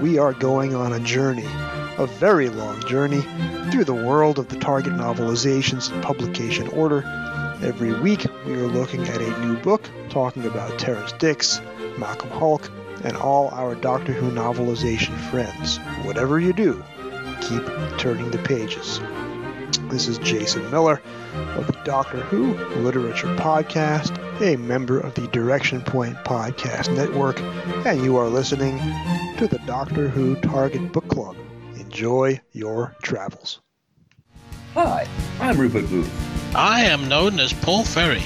we are going on a journey, a very long journey, through the world of the Target novelizations in publication order. Every week, we are looking at a new book, talking about Terrance Dicks, Malcolm Hulke, and all our Doctor Who novelization friends. Whatever you do, keep turning the pages. This is Jason Miller of the Doctor Who Literature Podcast, a member of the Direction Point Podcast Network, and you are listening to the Doctor Who Target Book Club. Enjoy your travels. Hi, I'm Rupert Booth. I am known as Paul Ferry.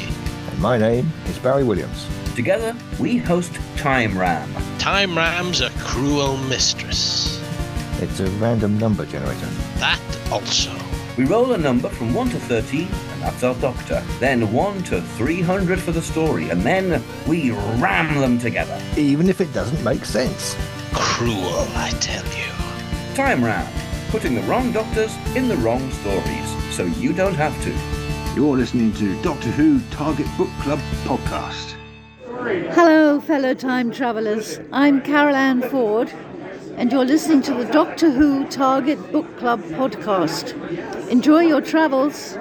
And my name is Barry Williams. Together, we host Time Ram. Time Ram's a cruel mistress. It's a random number generator. That also. We roll a number from 1 to 13, and that's our doctor. Then 1 to 300 for the story, and then we ram them together. Even if it doesn't make sense. Cruel, I tell you. Time round. putting the wrong doctors in the wrong stories, so you don't have to. You're listening to Doctor Who Target Book Club podcast. Hello, fellow time travelers. I'm Carol Ann Ford, and you're listening to the Doctor Who Target Book Club podcast. Enjoy your travels.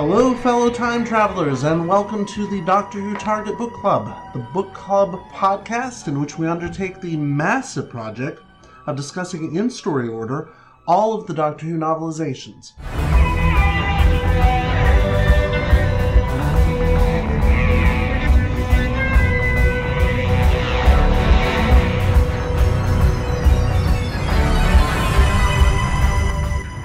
Hello, fellow time travelers, and welcome to the Doctor Who Target Book Club, the book club podcast in which we undertake the massive project of discussing in story order all of the Doctor Who novelizations.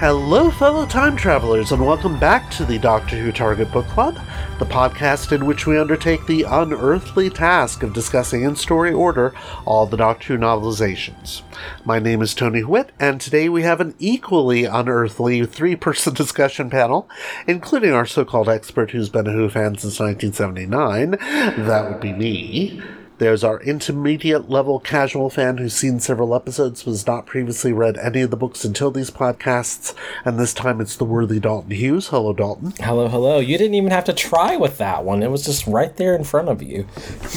Hello, fellow time travelers, and welcome back to the Doctor Who Target Book Club, the podcast in which we undertake the unearthly task of discussing in story order all the Doctor Who novelizations. My name is Tony Whitt, and today we have an equally unearthly three person discussion panel, including our so called expert who's been a Who fan since 1979. That would be me. There's our intermediate level casual fan who's seen several episodes, but has not previously read any of the books until these podcasts, and this time it's the worthy Dalton Hughes. Hello, Dalton. Hello, hello. You didn't even have to try with that one. It was just right there in front of you.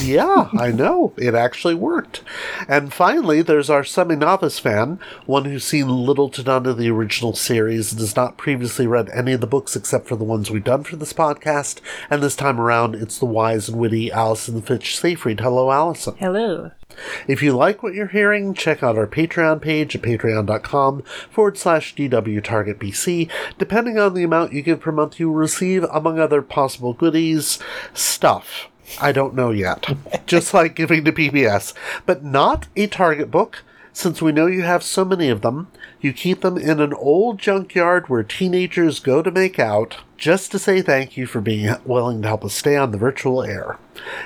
Yeah, I know. It actually worked. And finally, there's our semi novice fan, one who's seen little to none of the original series and has not previously read any of the books except for the ones we've done for this podcast. And this time around, it's the wise and witty Alyson Fitch Safreed. Hello, Alyson. Hello. If you like what you're hearing, check out our Patreon page at patreon.com forward slash DWTargetBC. Depending on the amount you give per month, you receive, among other possible goodies, stuff. I don't know yet. Just like giving to PBS. But not a Target book. Since we know you have so many of them, you keep them in an old junkyard where teenagers go to make out just to say thank you for being willing to help us stay on the virtual air.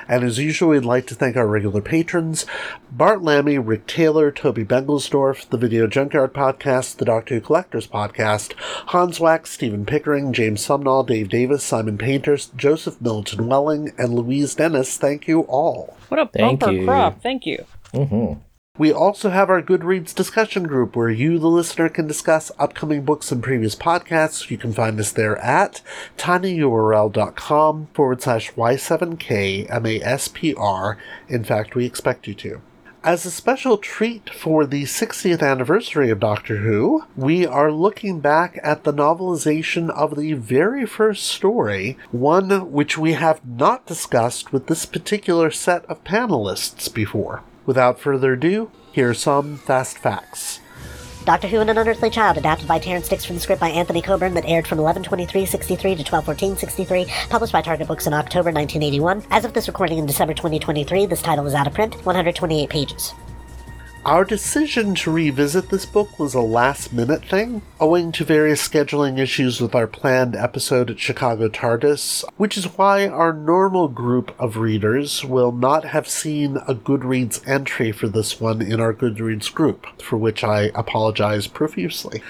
And as usual, we'd like to thank our regular patrons Bart Lammy, Rick Taylor, Toby Bengelsdorf, the Video Junkyard Podcast, the Doctor Who Collectors Podcast, Hans Wax, Stephen Pickering, James Sumnall, Dave Davis, Simon Painters, Joseph Milton Welling, and Louise Dennis. Thank you all. What a Thank bumper you. crop. Thank you. Mm-hmm. We also have our Goodreads discussion group where you, the listener, can discuss upcoming books and previous podcasts. You can find us there at tinyurl.com forward slash Y7KMASPR. In fact, we expect you to. As a special treat for the 60th anniversary of Doctor Who, we are looking back at the novelization of the very first story, one which we have not discussed with this particular set of panelists before. Without further ado, here are some fast facts. Doctor Who and an Unearthly Child, adapted by Terrance Dicks from the script by Anthony Coburn that aired from 112363 to 121463, published by Target Books in October 1981. As of this recording in December 2023, this title is out of print, 128 pages. Our decision to revisit this book was a last minute thing, owing to various scheduling issues with our planned episode at Chicago TARDIS, which is why our normal group of readers will not have seen a Goodreads entry for this one in our Goodreads group, for which I apologize profusely.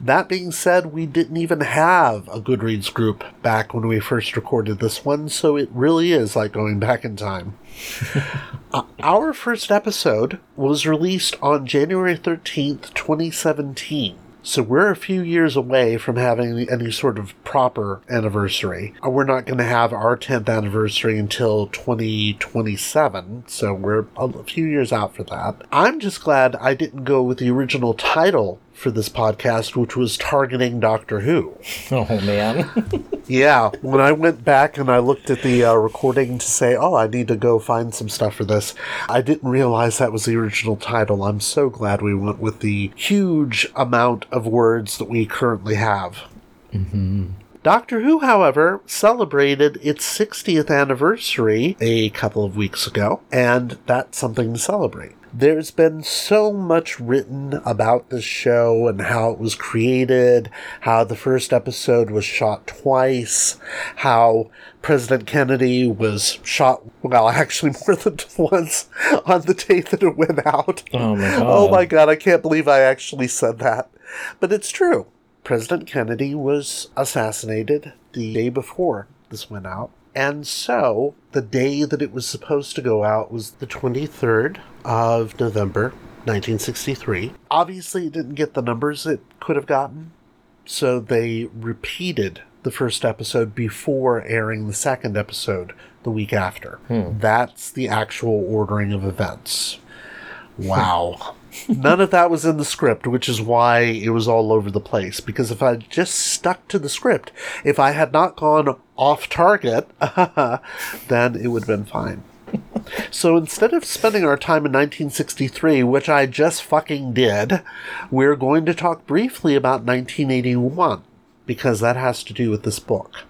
That being said, we didn't even have a Goodreads group back when we first recorded this one, so it really is like going back in time. Uh, our first episode was released on January 13th, 2017. So we're a few years away from having any sort of proper anniversary. Uh, We're not going to have our 10th anniversary until 2027, so we're a few years out for that. I'm just glad I didn't go with the original title for this podcast, which was targeting Doctor Who. Oh man. Yeah, when I went back and I looked at the uh, recording to say, oh, I need to go find some stuff for this, I didn't realize that was the original title. I'm so glad we went with the huge amount of words that we currently have. Doctor Who, however, celebrated its 60th anniversary a couple of weeks ago, and that's something to celebrate. There's been so much written about this show and how it was created, how the first episode was shot twice, how President Kennedy was shot, well, actually more than once on the day that it went out. Oh my god. Oh my god, I can't believe I actually said that. But it's true. President Kennedy was assassinated the day before this went out. And so, the day that it was supposed to go out was the 23rd of November, 1963. Obviously, it didn't get the numbers it could have gotten, so they repeated the first episode before airing the second episode the week after. Hmm. That's the actual ordering of events. Wow. None of that was in the script, which is why it was all over the place. Because if I just stuck to the script, if I had not gone off target, then it would have been fine. So instead of spending our time in 1963, which I just fucking did, we're going to talk briefly about 1981, because that has to do with this book.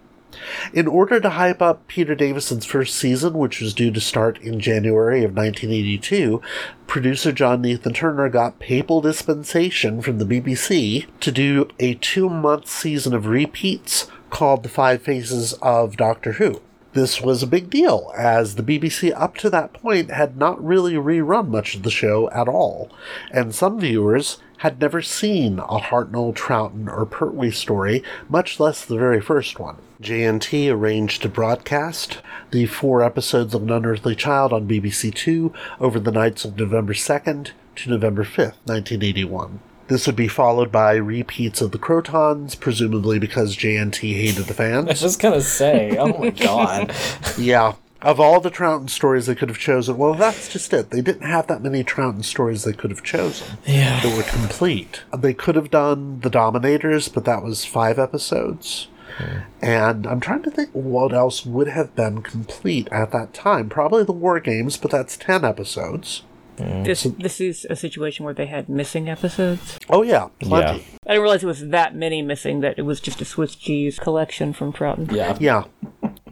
In order to hype up Peter Davison's first season, which was due to start in January of 1982, producer John Nathan Turner got papal dispensation from the BBC to do a two month season of repeats called The Five Faces of Doctor Who. This was a big deal, as the BBC up to that point had not really rerun much of the show at all, and some viewers had never seen a Hartnell, Troughton, or Pertwee story, much less the very first one. JNT arranged to broadcast the four episodes of An Unearthly Child on BBC Two over the nights of November 2nd to November 5th, 1981. This would be followed by repeats of the Krotons, presumably because JNT hated the fans. I was just gonna say, oh my god. yeah. Of all the Troughton stories they could have chosen, well, that's just it. They didn't have that many Troughton stories they could have chosen Yeah. that were complete. They could have done The Dominators, but that was five episodes. Hmm. And I'm trying to think what else would have been complete at that time. Probably the War Games, but that's 10 episodes. Hmm. This this is a situation where they had missing episodes. Oh, yeah, plenty. I didn't realize it was that many missing. That it was just a Swiss cheese collection from Troughton. Yeah. Yeah.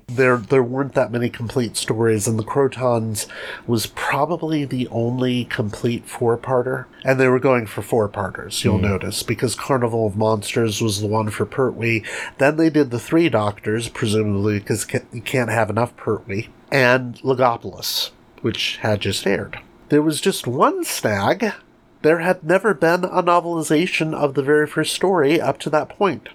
There, there weren't that many complete stories, and the Krotons was probably the only complete four-parter. And they were going for four-parters, you'll hmm. notice, because Carnival of Monsters was the one for Pertwee. Then they did the Three Doctors, presumably because you can't have enough Pertwee, and Logopolis, which had just aired. There was just one snag. There had never been a novelization of the very first story up to that point.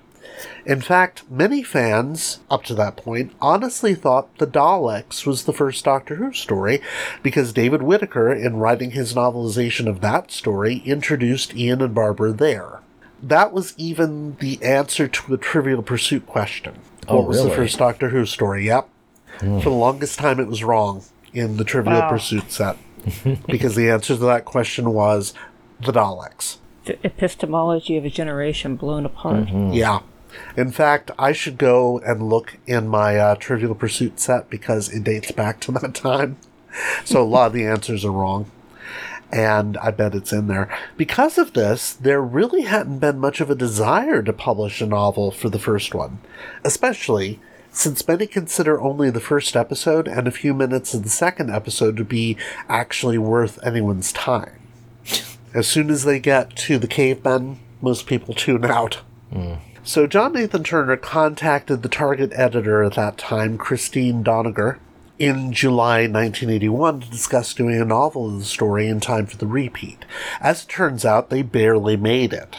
In fact, many fans, up to that point, honestly thought The Daleks was the first Doctor Who story because David Whitaker, in writing his novelization of that story, introduced Ian and Barbara there. That was even the answer to the Trivial Pursuit question. Oh, what was the first Doctor Who story? Yep. Hmm. For the longest time, it was wrong in the Trivial Wow. Pursuit set because the answer to that question was The Daleks. The epistemology of a generation blown apart. Mm-hmm. Yeah. In fact, I should go and look in my uh, Trivial Pursuit set because it dates back to that time. So a lot of the answers are wrong. And I bet it's in there. Because of this, there really hadn't been much of a desire to publish a novel for the first one. Especially since many consider only the first episode and a few minutes of the second episode to be actually worth anyone's time. As soon as they get to the cavemen, most people tune out. So John Nathan Turner contacted the Target editor at that time, Christine Donougher, in July 1981 to discuss doing a novel of the story in time for the repeat. As it turns out, they barely made it.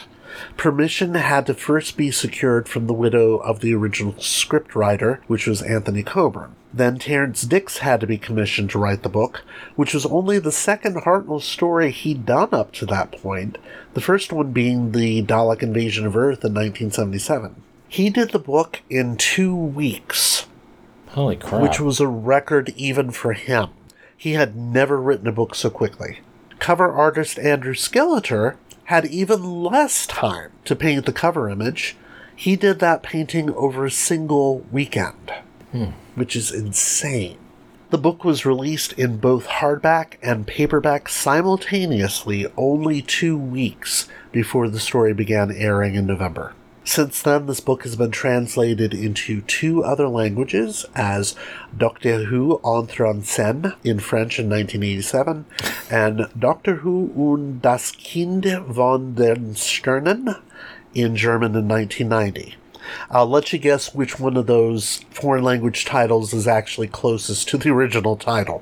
Permission had to first be secured from the widow of the original scriptwriter, which was Anthony Coburn. Then Terrance Dicks had to be commissioned to write the book, which was only the second Hartnell story he'd done up to that point, the first one being the Dalek invasion of Earth in 1977. He did the book in two weeks, Holy crap. which was a record even for him. He had never written a book so quickly. Cover artist Andrew Skilleter had even less time to paint the cover image. He did that painting over a single weekend, hmm. which is insane. The book was released in both hardback and paperback simultaneously only two weeks before the story began airing in November. Since then, this book has been translated into two other languages as Doctor Who Entre en Scène in French in 1987 and Doctor Who und das Kind von den Sternen in German in 1990. I'll let you guess which one of those foreign language titles is actually closest to the original title.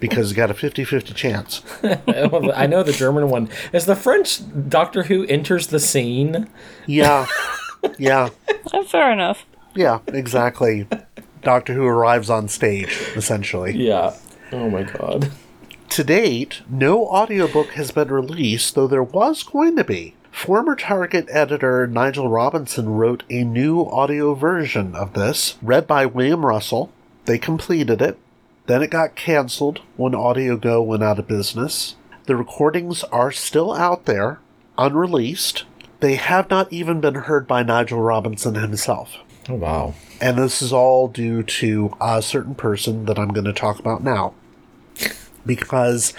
Because it's got a 50 50 chance. I know the German one. Is the French Doctor Who enters the scene? Yeah. Yeah. Fair enough. Yeah, exactly. Doctor Who arrives on stage, essentially. Yeah. Oh my god. To date, no audiobook has been released, though there was going to be. Former Target editor Nigel Robinson wrote a new audio version of this, read by William Russell. They completed it. Then it got canceled when AudioGo went out of business. The recordings are still out there, unreleased. They have not even been heard by Nigel Robinson himself. Oh wow. And this is all due to a certain person that I'm going to talk about now. Because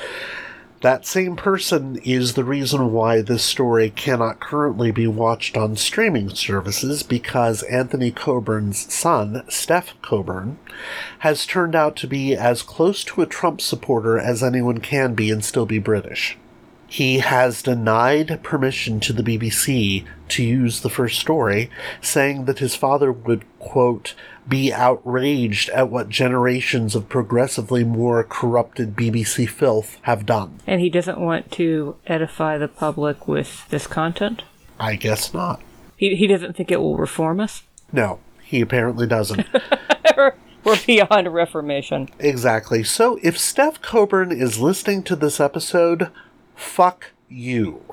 that same person is the reason why this story cannot currently be watched on streaming services because Anthony Coburn's son, Stef Coburn, has turned out to be as close to a Trump supporter as anyone can be and still be British. He has denied permission to the BBC to use the first story, saying that his father would, quote, be outraged at what generations of progressively more corrupted BBC filth have done. And he doesn't want to edify the public with this content? I guess not. He, he doesn't think it will reform us? No, he apparently doesn't. We're beyond reformation. exactly. So if Stef Coburn is listening to this episode, fuck you.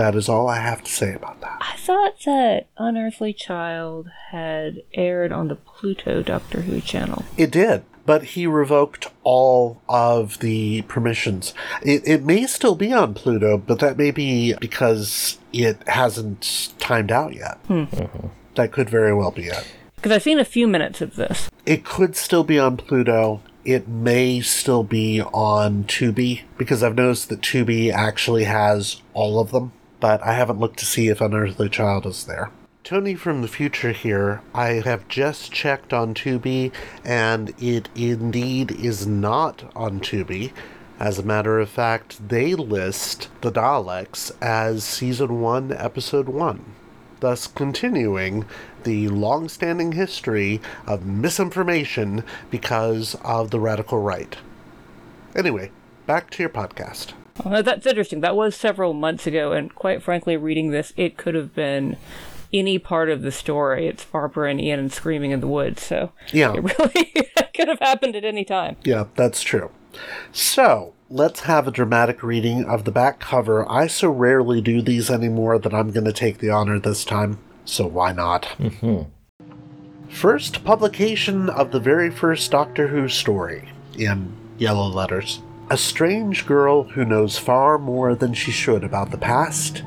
That is all I have to say about that. I thought that Unearthly Child had aired on the Pluto Doctor Who channel. It did, but he revoked all of the permissions. It, it may still be on Pluto, but that may be because it hasn't timed out yet. Hmm. Mm-hmm. That could very well be it. Because I've seen a few minutes of this. It could still be on Pluto. It may still be on Tubi because I've noticed that Tubi actually has all of them, but I haven't looked to see if Unearthly Child is there. Tony from the future here. I have just checked on Tubi, and it indeed is not on Tubi. As a matter of fact, they list the Daleks as Season 1, Episode 1 thus continuing the long standing history of misinformation because of the radical right. Anyway, back to your podcast. Oh, well, that's interesting. That was several months ago, and quite frankly, reading this, it could have been any part of the story. It's Barbara and Ian screaming in the woods, so Yeah. it really could have happened at any time. Yeah, that's true. So, let's have a dramatic reading of the back cover. I so rarely do these anymore that I'm going to take the honor this time, so why not? Mm-hmm. First publication of the very first Doctor Who story, in yellow letters. A strange girl who knows far more than she should about the past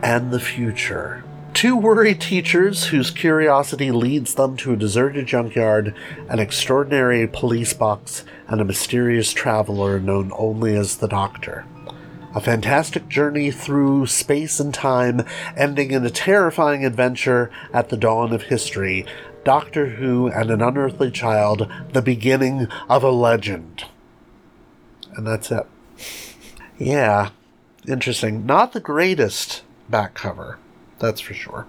and the future. Two worried teachers whose curiosity leads them to a deserted junkyard, an extraordinary police box, and a mysterious traveler known only as the Doctor. A fantastic journey through space and time, ending in a terrifying adventure at the dawn of history. Doctor Who and an Unearthly Child, the beginning of a legend. And that's it. Yeah, Interesting. Not the greatest back cover, that's for sure.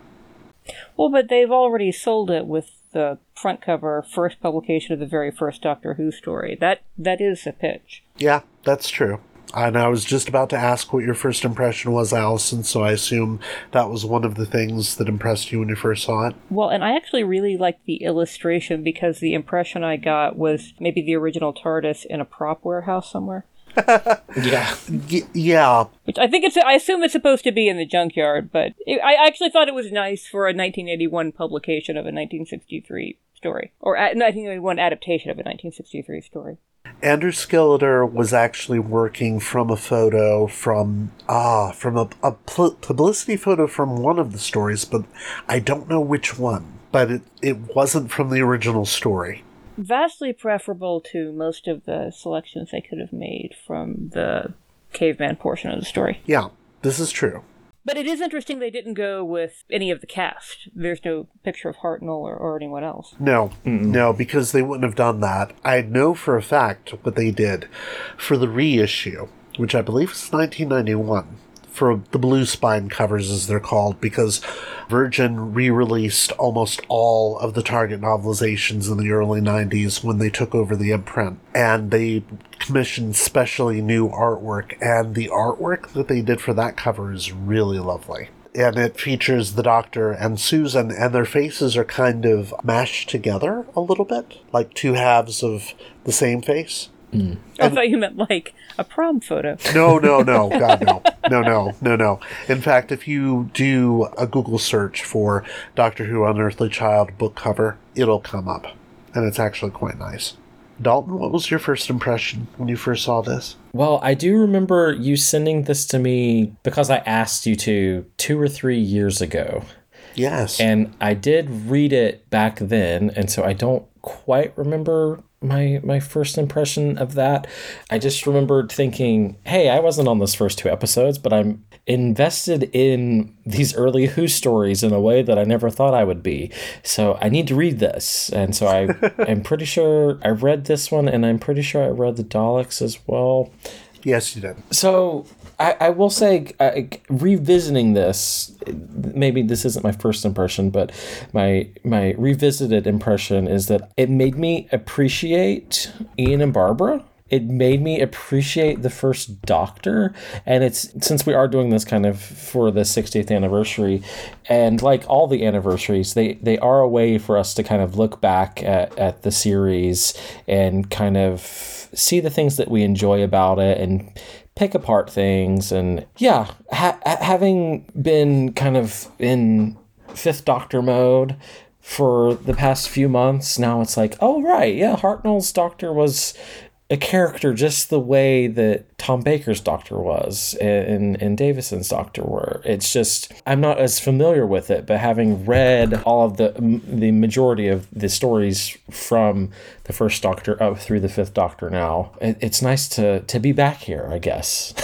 Well, but they've already sold it with the front cover, first publication of the very first Doctor Who story. That that is a pitch. Yeah, that's true. And I was just about to ask what your first impression was, Alyson, so I assume that was one of the things that impressed you when you first saw it. Well, and I actually really liked the illustration because the impression I got was maybe the original TARDIS in a prop warehouse somewhere. Yeah. Y- yeah, Which I think it's, I assume it's supposed to be in the junkyard, but it, I actually thought it was nice for a 1981 publication of a 1963 story, or a 1981 adaptation of a 1963 story. Andrew Skilleter was actually working from a photo from ah from a, a pu- publicity photo from one of the stories, but I don't know which one. But it, it wasn't from the original story. Vastly preferable to most of the selections they could have made from the caveman portion of the story. Yeah, this is true. But it is interesting they didn't go with any of the cast. There's no picture of Hartnell or, or anyone else. No, no, because they wouldn't have done that. I know for a fact what they did for the reissue, which I believe is 1991, for the blue spine covers, as they're called, because Virgin re released almost all of the Target novelizations in the early 90s when they took over the imprint. And they commissioned specially new artwork, and the artwork that they did for that cover is really lovely and it features the doctor and Susan, and their faces are kind of mashed together a little bit, like two halves of the same face. Mm. I thought you meant like a prom photo. No, no, no, God, no, no, no, no, no. In fact, if you do a Google search for Doctor Who Unearthly Child book cover, it'll come up, and it's actually quite nice. Dalton, what was your first impression when you first saw this? Well, I do remember you sending this to me because I asked you to two or three years ago. Yes. And I did read it back then, and so I don't quite remember my my first impression of that. I just remembered thinking, "Hey, I wasn't on those first two episodes, but I'm invested in these early Who stories in a way that I never thought I would be. So I need to read this." And so I I'm pretty sure I read this one, and I'm pretty sure I read the Daleks as well. Yes, you did. So I, I will say, uh, revisiting this, maybe this isn't my first impression, but my my revisited impression is that it made me appreciate Ian and Barbara. It made me appreciate the first Doctor, and it's since we are doing this kind of for the 60th anniversary, and like all the anniversaries, they they are a way for us to kind of look back at, at the series and kind of see the things that we enjoy about it and pick apart things and yeah ha- ha- having been kind of in fifth doctor mode for the past few months now it's like oh right yeah hartnell's doctor was a character just the way that Tom Baker's Doctor was and, and Davison's Doctor were. It's just, I'm not as familiar with it, but having read all of the the majority of the stories from the first Doctor up through the fifth Doctor now, it, it's nice to, to be back here, I guess.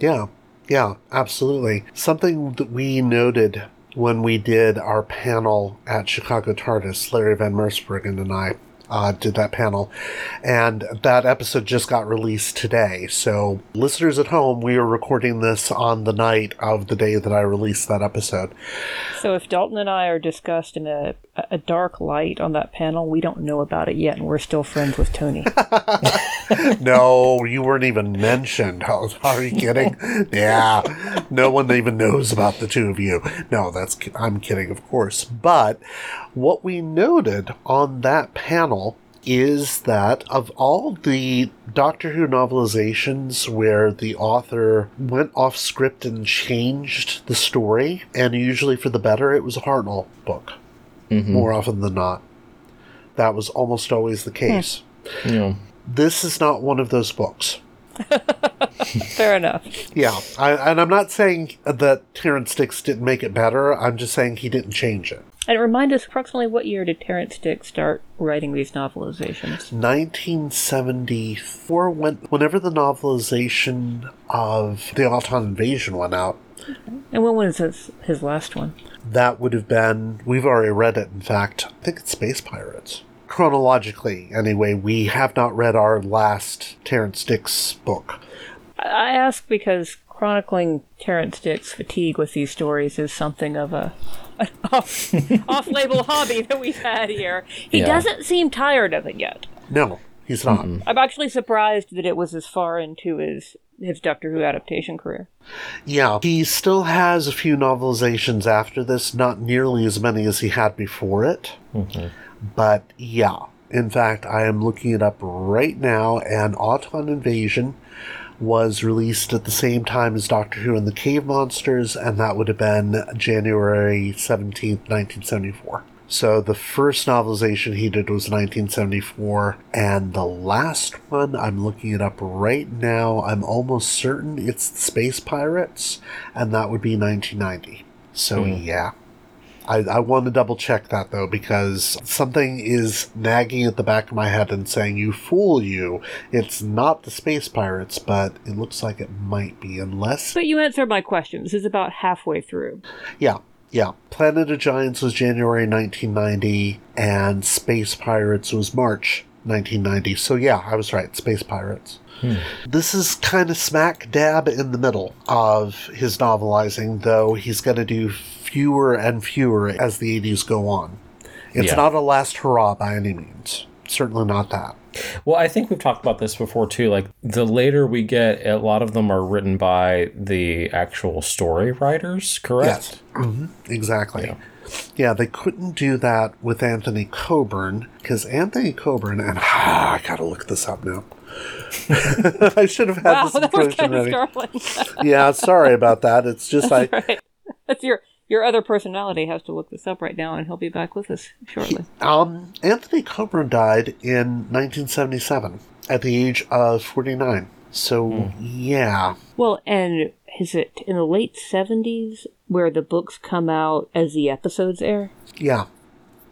Yeah, yeah, absolutely. Something that we noted when we did our panel at Chicago TARDIS, Larry Van Mersbergen and I uh, did that panel, and that episode just got released today. So, listeners at home, we are recording this on the night of the day that I released that episode. So if Dalton and I are discussed in a, a dark light on that panel, we don't know about it yet, and we're still friends with Tony. no, you weren't even mentioned. Oh, are you kidding? yeah, no one even knows about the two of you. No, that's I'm kidding, of course. But what we noted on that panel is that of all the Doctor Who novelizations where the author went off script and changed the story, and usually for the better, it was a Hartnell book, Mm-hmm. more often than not. That was almost always the case. yeah. This is not one of those books. Fair enough. Yeah, I, and I'm not saying that Terrance Dicks didn't make it better. I'm just saying he didn't change it. And remind us approximately what year did Terrance Dicks start writing these novelizations? 1974, when, whenever the novelization of the Auton Invasion went out, And when was his, his last one? That would have been, we've already read it, in fact. I think it's Space Pirates. Chronologically, anyway, we have not read our last Terrance Dicks book. I I ask because chronicling Terrance Dicks' fatigue with these stories is something of a an off, off-label hobby that we've had here. He Yeah. doesn't seem tired of it yet. No, he's not. I'm actually surprised that it was as far into his his Doctor Who adaptation career. Yeah, he still has a few novelizations after this, not nearly as many as he had before it. Mm-hmm. But yeah, in fact, I am looking it up right now, and Auton Invasion was released at the same time as Doctor Who and the Cave Monsters, and that would have been January 17th, 1974. So the first novelization he did was 1974, and the last one, I'm looking it up right now, I'm almost certain it's Space Pirates, and that would be 1990. So hmm. yeah. I, I want to double check that though because something is nagging at the back of my head and saying, You fool you. It's not the Space Pirates, but it looks like it might be, unless. But you answered my question. This is about halfway through. Yeah, yeah. Planet of Giants was January 1990, and Space Pirates was March 1990. So yeah, I was right. Space Pirates. Hmm. This is kind of smack dab in the middle of his novelizing, though he's going to do fewer and fewer as the 80s go on. It's Yeah. not a last hurrah by any means. Certainly not that. Well, I think we've talked about this before too. Like the later we get, a lot of them are written by the actual story writers, correct? hmm Exactly. Yeah. they couldn't do that with Anthony Coburn because Anthony Coburn and ah, I gotta look this up now. I should have had wow, this that was kind of ready. yeah, sorry about that. It's just I. That's right. That's your your other personality has to look this up right now, and he'll be back with us shortly. Um, Anthony Coburn died in 1977 at the age of 49. So yeah, Well, and is it in the late seventies where the books come out as the episodes air? yeah,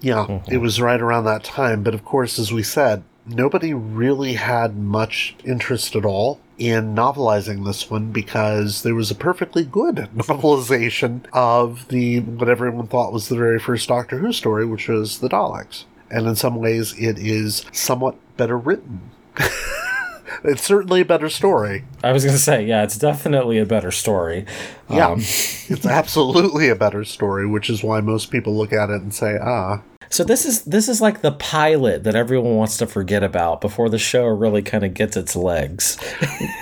yeah. It was right around that time. But of course, as we said, nobody really had much interest at all in novelizing this one because there was a perfectly good novelization of the what everyone thought was the very first Doctor Who story, which was the Daleks. And in some ways, it is somewhat better written. it's certainly a better story. I was going to say, yeah, it's definitely a better story. Yeah, Um, it's absolutely a better story, which is why most people look at it and say, ah. So this is this is like the pilot that everyone wants to forget about before the show really kind of gets its legs.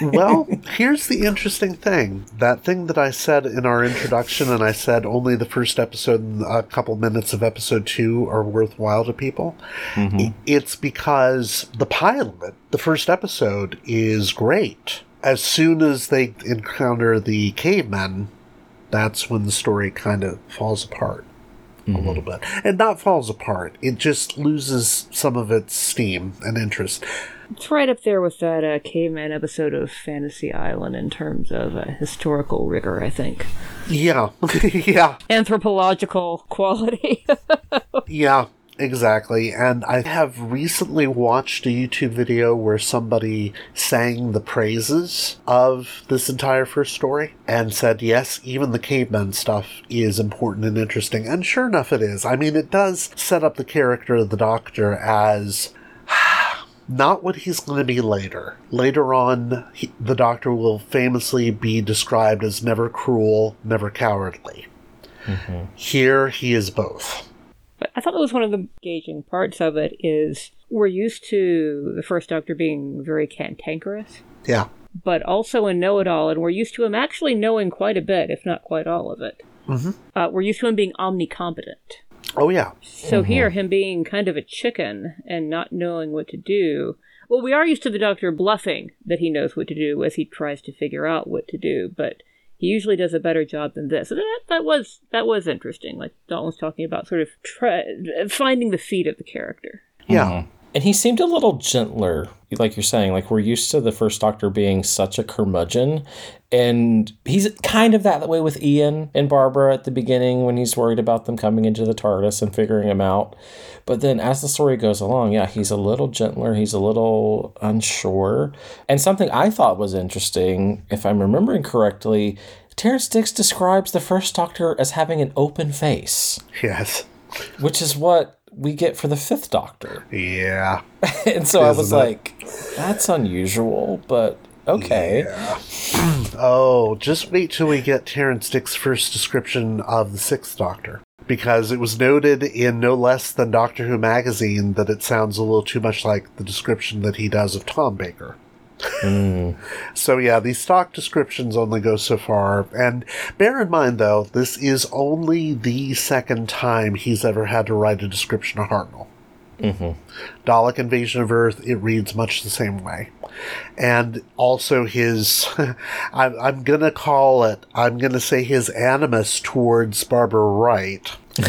Well, here's the interesting thing. That thing that I said in our introduction, and I said only the first episode and a couple minutes of episode two are worthwhile to people. Mm-hmm. I- It's because the pilot, the first episode, is great. As soon as they encounter the cavemen, that's when the story kind of falls apart a little bit. And not falls apart, it just loses some of its steam and interest. It's right up there with that uh, caveman episode of Fantasy Island in terms of uh, historical rigor, I think. Yeah, yeah. Anthropological quality. Yeah, exactly. And I have recently watched a YouTube video where somebody sang the praises of this entire first story and said, yes, even the caveman stuff is important and interesting. And sure enough, it is. I mean, it does set up the character of the Doctor as. Not what he's going to be later. Later on, he, the Doctor will famously be described as never cruel, never cowardly. Mm-hmm. Here, he is both. But I thought that was one of the engaging parts of it is we're used to the first Doctor being very cantankerous, Yeah. but also a know-it-all, and we're used to him actually knowing quite a bit, if not quite all of it. hmm Uh, we're used to him being omnicompetent. Oh, yeah. So here, him being kind of a chicken and not knowing what to do. Well, we are used to the Doctor bluffing that he knows what to do as he tries to figure out what to do, but he usually does a better job than this. So that that was that was interesting. Like Dalton was talking about, sort of try, finding the feet of the character. Yeah. Mm-hmm. And he seemed a little gentler, like you're saying. Like we're used to the first Doctor being such a curmudgeon, and he's kind of that way with Ian and Barbara at the beginning when he's worried about them coming into the TARDIS and figuring him out. But then as the story goes along, yeah, he's a little gentler. He's a little unsure. And something I thought was interesting, if I'm remembering correctly, Terrance Dicks describes the first Doctor as having an open face, Yes. which is what we get for the fifth Doctor. Yeah. and so I was it? like, that's unusual, but okay. Oh, just wait till we get Terrance Dicks' first description of the Sixth Doctor. Because it was noted in no less than Doctor Who magazine that it sounds a little too much like the description that he does of Tom Baker. So yeah, these stock descriptions only go so far. And bear in mind though, this is only the second time he's ever had to write a description of Hartnell. Mm-hmm. Dalek Invasion of Earth, it reads much the same way. And also his, I'm, I'm gonna call it, I'm gonna say his animus towards Barbara Wright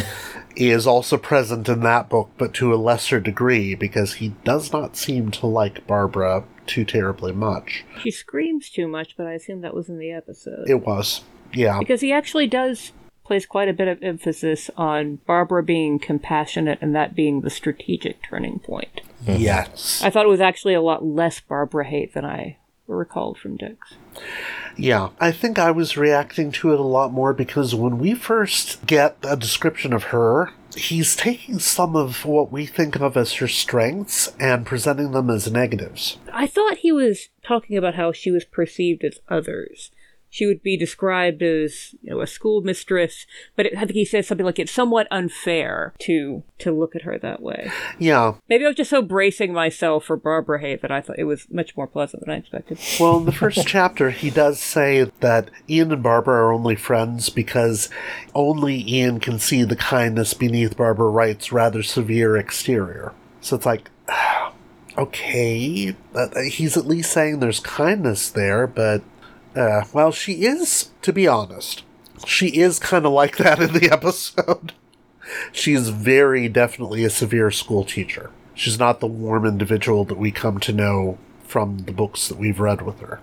is also present in that book, but to a lesser degree, because he does not seem to like Barbara too terribly much. She screams too much, but I assume that was in the episode. It was. Yeah. because he actually does place quite a bit of emphasis on Barbara being compassionate and that being the strategic turning point. Mm-hmm. Yes. I thought it was actually a lot less Barbara hate than I recalled from Dicks. Yeah, I think I was reacting to it a lot more because when we first get a description of her, he's taking some of what we think of as her strengths and presenting them as negatives. I thought he was talking about how she was perceived as others. She would be described as, you know, a schoolmistress, but it, I think he says something like it's somewhat unfair to to look at her that way. Yeah. Maybe I was just so bracing myself for Barbara hate that I thought it was much more pleasant than I expected. Well, in the first chapter, he does say that Ian and Barbara are only friends because only Ian can see the kindness beneath Barbara Wright's rather severe exterior. So it's like, okay, he's at least saying there's kindness there, but, uh, well, she is, to be honest, she is kind of like that in the episode. she is very definitely a severe school teacher. She's not the warm individual that we come to know from the books that we've read with her.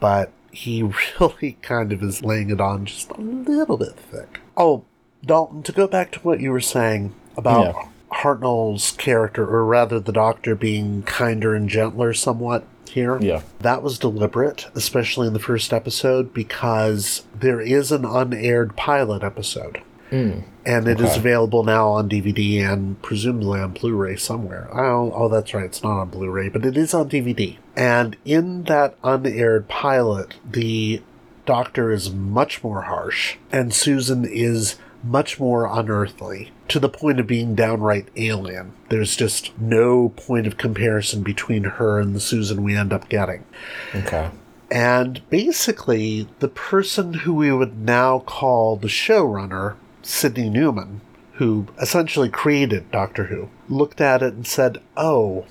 But he really kind of is laying it on just a little bit thick. Oh, Dalton, to go back to what you were saying about Yeah. Hartnell's character, or rather the doctor being kinder and gentler somewhat here. Yeah. That was deliberate, especially in the first episode, because there is an unaired pilot episode. Mm. And it is Okay. available now on DVD and presumably on Blu ray somewhere. Oh, oh, that's right, it's not on Blu ray, but it is on DVD. And in that unaired pilot, the Doctor is much more harsh, and Susan is much more unearthly, to the point of being downright alien. There's just no point of comparison between her and the Susan we end up getting. Okay. And basically, the person who we would now call the showrunner, Sydney Newman, who essentially created Doctor Who, looked at it and said, Oh,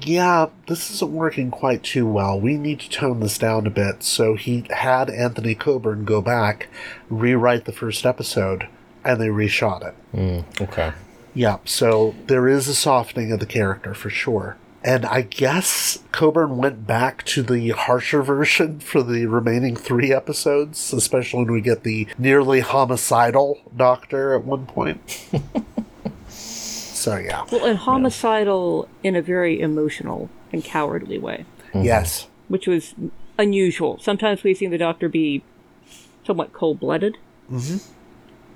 yeah, this isn't working quite too well. We need to tone this down a bit. So he had Anthony Coburn go back, rewrite the first episode, and they reshot it. Mm, okay. Yeah, so there is a softening of the character for sure. And I guess Coburn went back to the harsher version for the remaining three episodes, especially when we get the nearly homicidal doctor at one point. so, yeah. Well, and homicidal in a very emotional and cowardly way, Yes. which was unusual. Sometimes we've seen the Doctor be somewhat cold blooded, hmm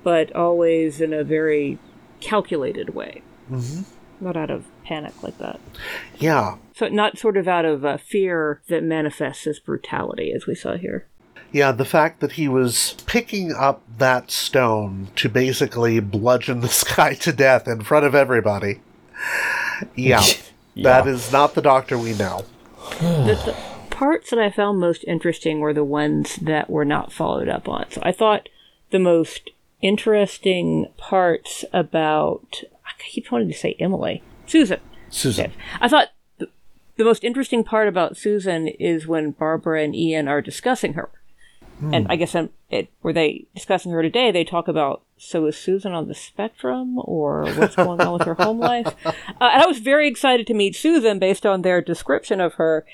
but always in a very calculated way, hmm not out of panic like that. Yeah. So, not sort of out of uh, fear that manifests as brutality, as we saw here. Yeah, the fact that he was picking up that stone to basically bludgeon this guy to death in front of everybody. Yeah, Yeah. that is not the doctor we know. the, the parts that I found most interesting were the ones that were not followed up on. So I thought the most interesting parts about I keep wanting to say Emily Susan. Susan. I thought the, the most interesting part about Susan is when Barbara and Ian are discussing her. And I guess um, it, were they discussing her today? They talk about so is Susan on the spectrum or what's going on with her home life? Uh, and I was very excited to meet Susan based on their description of her,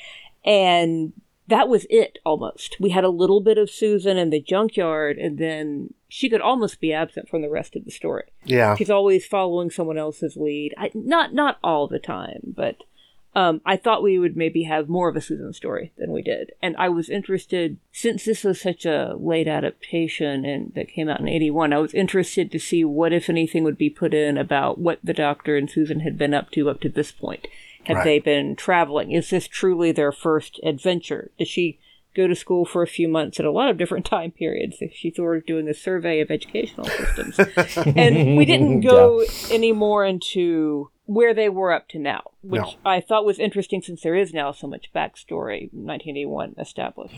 and that was it almost. We had a little bit of Susan in the junkyard, and then she could almost be absent from the rest of the story. Yeah. She's always following someone else's lead. I, not not all the time, but um, I thought we would maybe have more of a Susan story than we did, and I was interested since this was such a late adaptation and that came out in '81. I was interested to see what, if anything, would be put in about what the Doctor and Susan had been up to up to this point. Have Right. they been traveling? Is this truly their first adventure? Does she go to school for a few months at a lot of different time periods. She's sort of doing a survey of educational systems. and we didn't go any more into where they were up to now, which No. I thought was interesting since there is now so much backstory, 1981 established.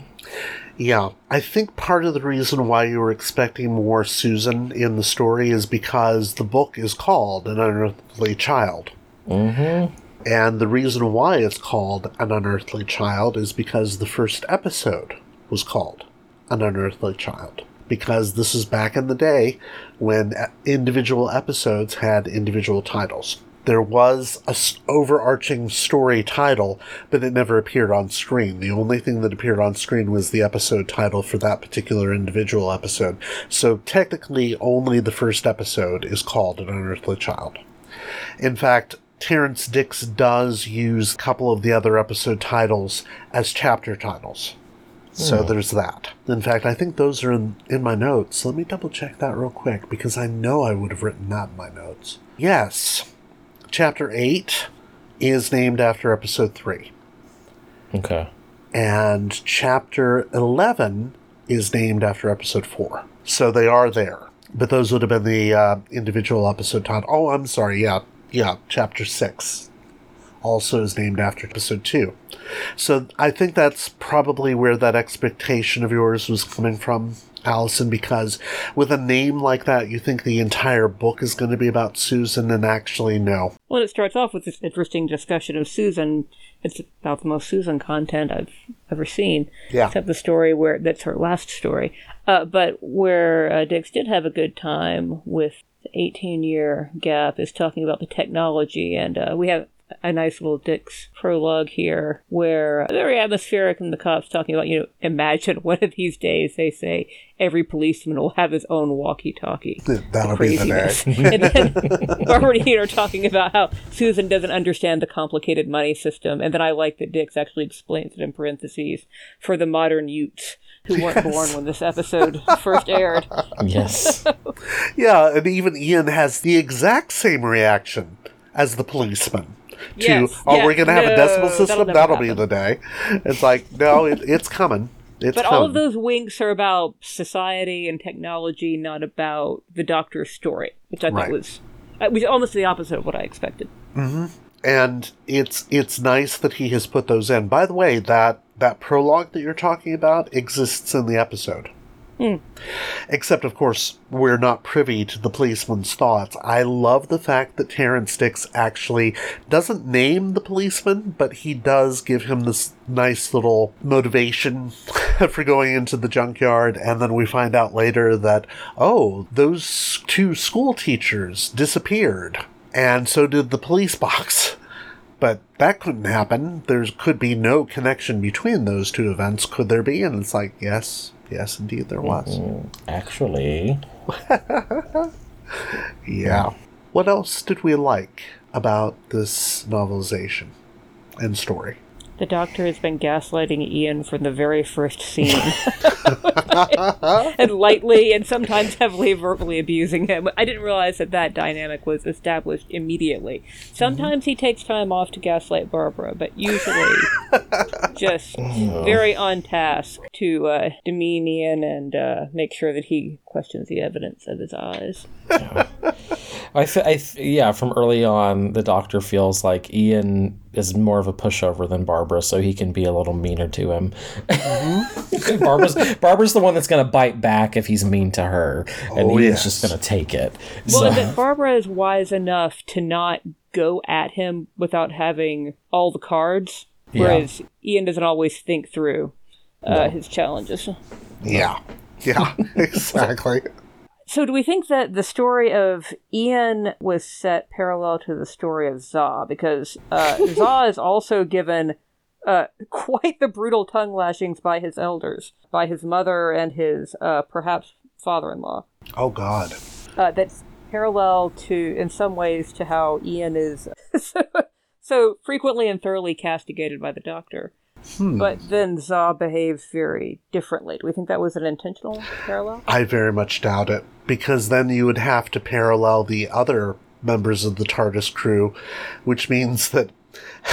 Yeah, I think part of the reason why you were expecting more Susan in the story is because the book is called An Unearthly Child. Mm-hmm. And the reason why it's called An Unearthly Child is because the first episode was called An Unearthly Child. Because this is back in the day when individual episodes had individual titles. There was a overarching story title, but it never appeared on screen. The only thing that appeared on screen was the episode title for that particular individual episode. So technically, only the first episode is called An Unearthly Child. In fact, Terrance Dicks does use a couple of the other episode titles as chapter titles. So Hmm. there's that. In fact, I think those are in, in my notes. Let me double check that real quick because I know I would have written that in my notes. Yes. Chapter 8 is named after episode 3. Okay. And chapter 11 is named after episode 4. So they are there. But those would have been the uh, individual episode title. Oh, I'm sorry. Yeah. Yeah. Chapter 6 also is named after episode 2. So I think that's probably where that expectation of yours was coming from, Alyson, because with a name like that, you think the entire book is going to be about Susan, and actually, no. Well, it starts off with this interesting discussion of Susan. It's about the most Susan content I've ever seen. Yeah. Except the story where that's her last story. Uh, but where uh, Dicks did have a good time with the 18 year gap is talking about the technology. And uh, we have a nice little Dicks prologue here where very atmospheric and the cops talking about, you know, imagine one of these days they say every policeman will have his own walkie talkie. That'll be the day. and then Barbara and are talking about how Susan doesn't understand the complicated money system, and then I like that Dicks actually explains it in parentheses for the modern Utes who weren't born when this episode first aired. Yes. Yeah, and even Ian has the exact same reaction as the policeman. To, Yes, oh, yeah, we're going to have a decimal system? that'll That'll, be the day. It's like, no, it, it's coming. It's but coming. all of those winks are about society and technology, not about the Doctor's story, which I Right. thought was, uh, was almost the opposite of what I expected. hmm And it's it's nice that he has put those in. By the way, that that prologue that you're talking about exists in the episode. Hmm. Except, of course, we're not privy to the policeman's thoughts. I love the fact that Terrance Dicks actually doesn't name the policeman, but he does give him this nice little motivation for going into the junkyard. And then we find out later that, oh, those two school teachers disappeared, and so did the police box. But that couldn't happen. There could be no connection between those two events, could there be? And it's like, yes, yes, indeed, there was. Mm, Actually, Yeah. What else did we like about this novelization and story? The Doctor has been gaslighting Ian from the very first scene. and lightly and sometimes heavily verbally abusing him. I didn't realize that that dynamic was established immediately. Sometimes he takes time off to gaslight Barbara, but usually just very on task to uh, demean Ian and uh, make sure that he questions the evidence of his eyes. I, th- I th- yeah, from early on, the doctor feels like Ian is more of a pushover than Barbara, so he can be a little meaner to him. Barbara's Barbara's the one that's going to bite back if he's mean to her, and Oh, Ian's yes. just going to take it. Well, So- that Barbara is wise enough to not go at him without having all the cards, Yeah. whereas Ian doesn't always think through uh, his challenges. Yeah. Yeah, exactly. So, do we think that the story of Ian was set parallel to the story of Za? Because uh, Za is also given uh, quite the brutal tongue lashings by his elders, by his mother and his uh, perhaps father in law. Oh, God. Uh, that's parallel to, in some ways, to how Ian is so, so frequently and thoroughly castigated by the doctor. Hmm. But then Za behaves very differently. Do we think that was an intentional parallel? I very much doubt it, because then you would have to parallel the other members of the TARDIS crew, which means that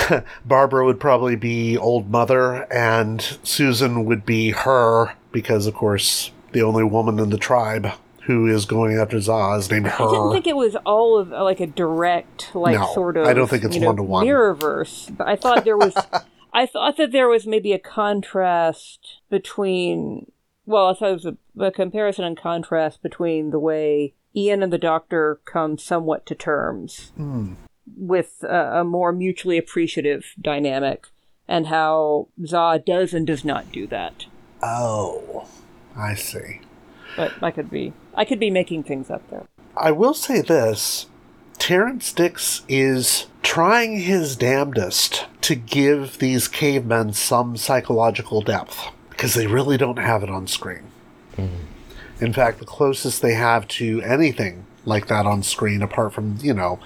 Barbara would probably be old mother, and Susan would be her, because, of course, the only woman in the tribe who is going after Za is named her. I didn't think it was all of like a direct, like No, sort of. I don't think it's one-to-one. mirrorverse. But I thought there was, I thought that there was maybe a contrast between. Well, I thought it was a, a comparison and contrast between the way Ian and the Doctor come somewhat to terms Hmm. with a, a more mutually appreciative dynamic, and how Za does and does not do that. Oh, I see. But I could be, I could be making things up there. I will say this Terrance Dicks is trying his damnedest to give these cavemen some psychological depth because they really don't have it on screen. In fact, the closest they have to anything like that on screen, apart from, you know,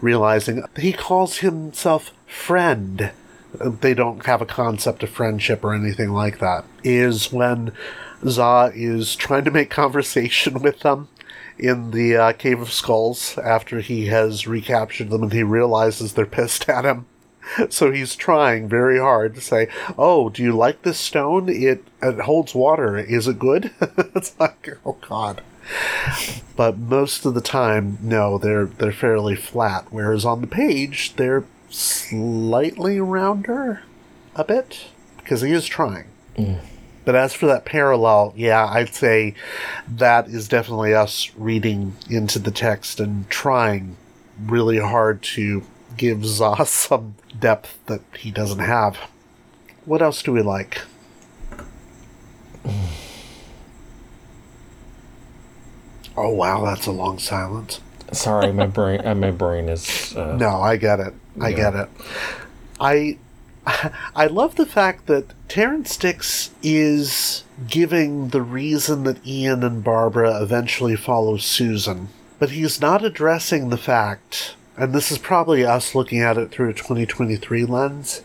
realizing he calls himself friend. They don't have a concept of friendship or anything like that. Is when Za is trying to make conversation with them in the uh, Cave of Skulls after he has recaptured them and he realizes they're pissed at him. So he's trying very hard to say, "Oh, do you like this stone? It it holds water. Is it good?" it's like, "Oh God." But most of the time, no, they're they're fairly flat. Whereas on the page, they're slightly rounder, a bit, because he is trying. Mm. But as for that parallel, yeah, I'd say that is definitely us reading into the text and trying really hard to give Za some depth that he doesn't have. What else do we like? Oh wow, that's a long silence. Sorry, my brain, uh, my brain is. Uh, No, I get it. I Yeah. get it. I I love the fact that Terrance Dicks is giving the reason that Ian and Barbara eventually follow Susan, but he's not addressing the fact, and this is probably us looking at it through a 2023 lens,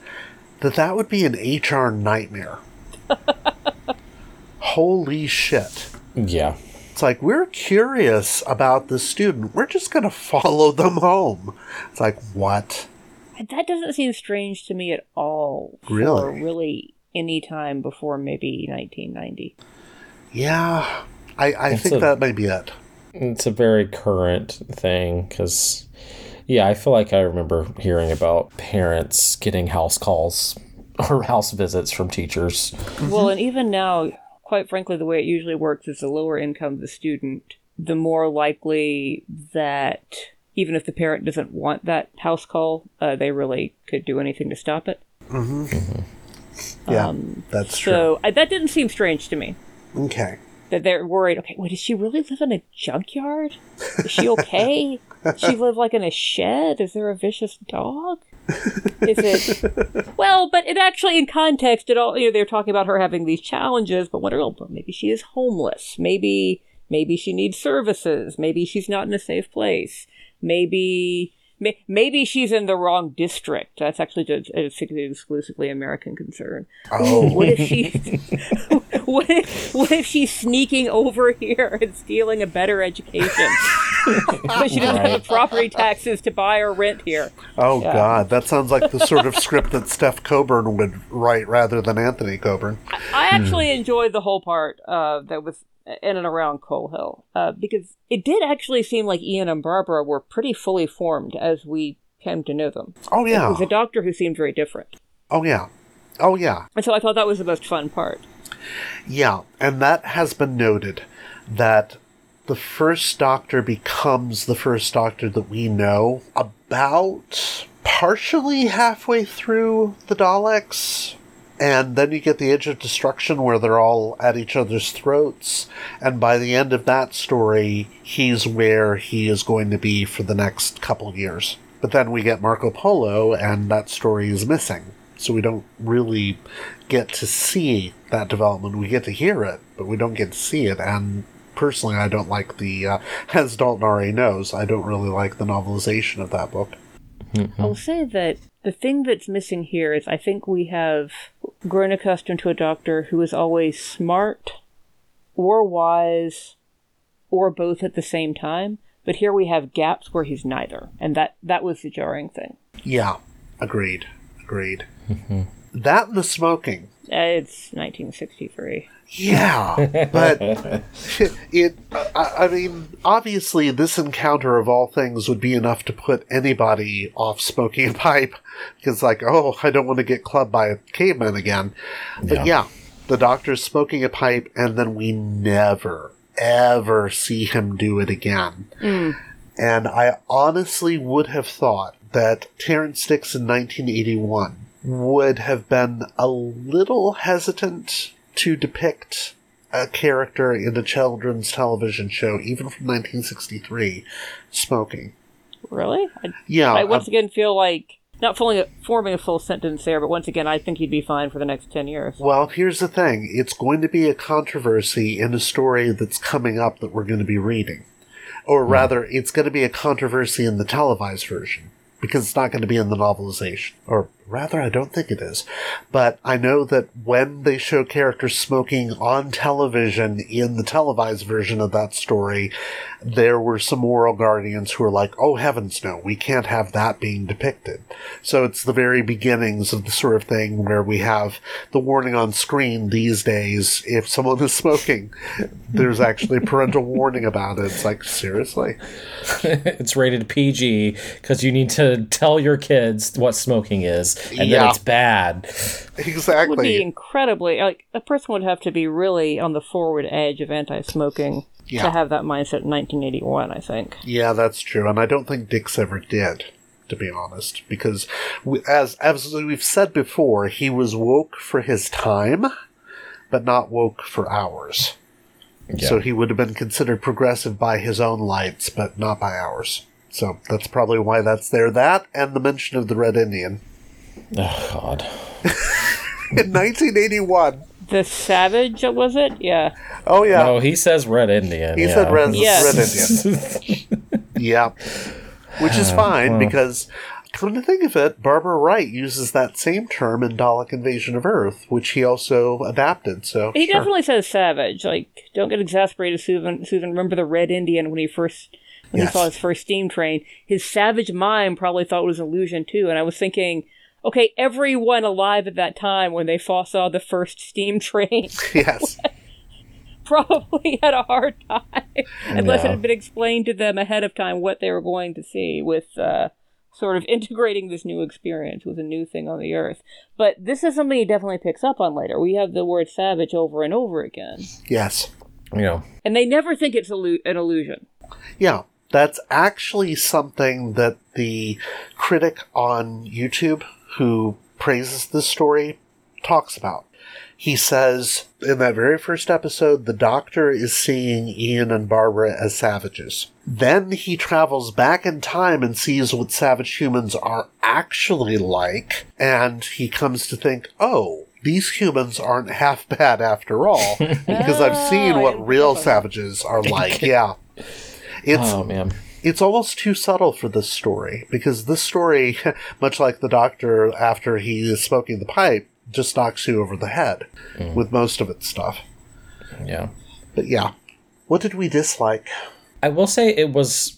that that would be an HR nightmare. Holy shit. Yeah. It's like, we're curious about the student. We're just going to follow them home. It's like, what? That doesn't seem strange to me at all. For Really? really any time before maybe 1990. Yeah, I, I It's think a- that may be it. It's a very current thing because, yeah, I feel like I remember hearing about parents getting house calls or house visits from teachers. Well, and even now, quite frankly, the way it usually works is the lower income the student, the more likely that even if the parent doesn't want that house call, uh, they really could do anything to stop it. Mm-hmm. Yeah, Um, that's true. So uh, that didn't seem strange to me. Okay. That they're worried. Okay, wait, does she really live in a junkyard? Is she okay? She live like in a shed? Is there a vicious dog? Is it? Well, but it actually, in context, it all you know they're talking about her having these challenges, but what? Oh, maybe she is homeless. Maybe maybe she needs services. Maybe she's not in a safe place. Maybe. May- Maybe she's in the wrong district. That's actually just it's exclusively American concern. Oh. what if she? what if? What if she's sneaking over here and stealing a better education? but she doesn't have the property taxes to buy or rent here. Oh Yeah. God, that sounds like the sort of script that Stef Coburn would write rather than Anthony Coburn. I actually enjoyed the whole part uh, that was in and around Coal Hill uh, because it did actually seem like Ian and Barbara were pretty fully formed as we came to know them. Oh, yeah. it was a doctor who seemed very different, Oh yeah, oh yeah, and so I thought that was the most fun part. yeah, and that has been noted that the first Doctor becomes the first Doctor that we know about partially halfway through the Daleks. And then you get the Edge of Destruction where they're all at each other's throats. And by the end of that story, he's where he is going to be for the next couple years. But then we get Marco Polo, and that story is missing. So we don't really get to see that development. We get to hear it, but we don't get to see it. And personally, I don't like the, uh, as Dalton already knows, I don't really like the novelization of that book. I will say that the thing that's missing here is I think we have grown accustomed to a doctor who is always smart or wise or both at the same time. But here we have gaps where he's neither. And that, that was the jarring thing. Yeah, Agreed. Agreed. That and the smoking. Uh, It's 1963. Yeah, but it. I, I mean, obviously, this encounter of all things would be enough to put anybody off smoking a pipe because, like, oh, I don't want to get clubbed by a caveman again. But Yeah. yeah, the doctor's smoking a pipe, and then we never, ever see him do it again. Hmm. And I honestly would have thought that Terrance Dicks in 1981 would have been a little hesitant to depict a character in a children's television show, even from 1963, smoking. Really? I, Yeah, I once um, again feel like not fully forming a full sentence there, but once again, I think he'd be fine for the next 10 years. Well, here's the thing. It's going to be a controversy in a story that's coming up that we're going to be reading. Or rather, it's going to be a controversy in the televised version. Because it's not going to be in the novelization. Or rather, I don't think it is. But I know that when they show characters smoking on television in the televised version of that story, there were some moral guardians who were like, oh heavens no, we can't have that being depicted. So it's the very beginnings of the sort of thing where we have the warning on screen these days if someone is smoking, there's actually parental warning about it. It's like, seriously? it's rated PG because you need to tell your kids what smoking is, and Yeah. then it's bad. It would be incredibly, like, a person would have to be really on the forward edge of anti smoking Yeah. to have that mindset in 1981, I think. Yeah, that's true, and I don't think Dicks ever did, to be honest, because we, as as we've said before, he was woke for his time, but not woke for ours. So he would have been considered progressive by his own lights, but not by ours. So that's probably why that's there. That and the mention of the Red Indian Oh God. in 1981. The Savage, was it? Yeah. Oh yeah, No, he says Red Indian. he yeah. said Red, Yes. Red Indian. Yeah. Which is uh, fine well. because, come to think of it, Barbara Wright uses that same term in Dalek Invasion of Earth, which he also adapted. So He sure. definitely says Savage. Like, don't get exasperated, Susan. Susan, remember the Red Indian when he first. When Yes. he saw his first steam train, his savage mind probably thought it was an illusion too. And I was thinking, okay, everyone alive at that time when they fa- saw the first steam train yes, probably had a hard time unless it had been explained to them ahead of time what they were going to see with uh, sort of integrating this new experience with a new thing on the earth. But this is something he definitely picks up on later. We have the word savage over and over again. yes, You know, And they never think it's illu- an illusion. yeah. That's actually something that the critic on YouTube who praises this story talks about. He says in that very first episode, the doctor is seeing Ian and Barbara as savages. Then he travels back in time and sees what savage humans are actually like, and he comes to think, oh, these humans aren't half bad after all, because I've seen what real savages are like. Yeah. It's oh man. It's almost too subtle for this story because this story, much like the doctor after he is smoking the pipe, just knocks you over the head mm. with most of its stuff. Yeah. But yeah, what did we dislike? I will say it was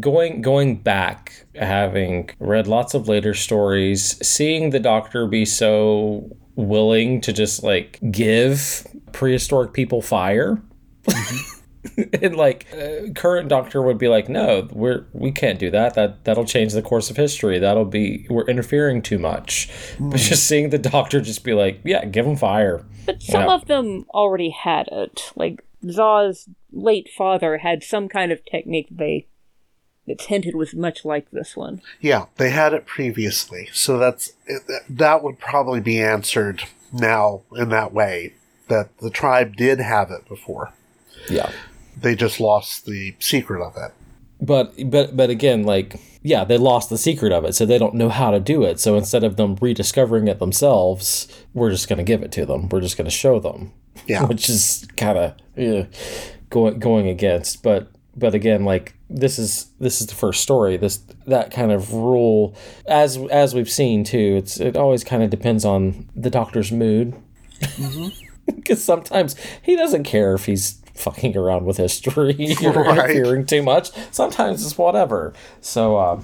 going going back, having read lots of later stories, seeing the doctor be so willing to just like give prehistoric people fire. Mm-hmm. and like uh, current doctor would be like no we're we can't do that that that'll change the course of history that'll be we're interfering too much but just seeing the doctor just be like yeah give him fire But some Yeah. of them already had it. Like Za's late father had some kind of technique they that's hinted was much like this one. Yeah, they had it previously, so that's that would probably be answered now in that way that the tribe did have it before. Yeah. They just lost the secret of it. but but but again like yeah they lost the secret of it so they don't know how to do it. So instead of them rediscovering it themselves we're just going to give it to them. We're just going to show them. Yeah. which is kind of yeah, going going against. But but again like this is this is the first story. This that kind of rule as as we've seen too it's it always kind of depends on the doctor's mood. Mm-hmm. Because sometimes he doesn't care if he's fucking around with history or Right. interfering too much. Sometimes it's whatever. So, uh,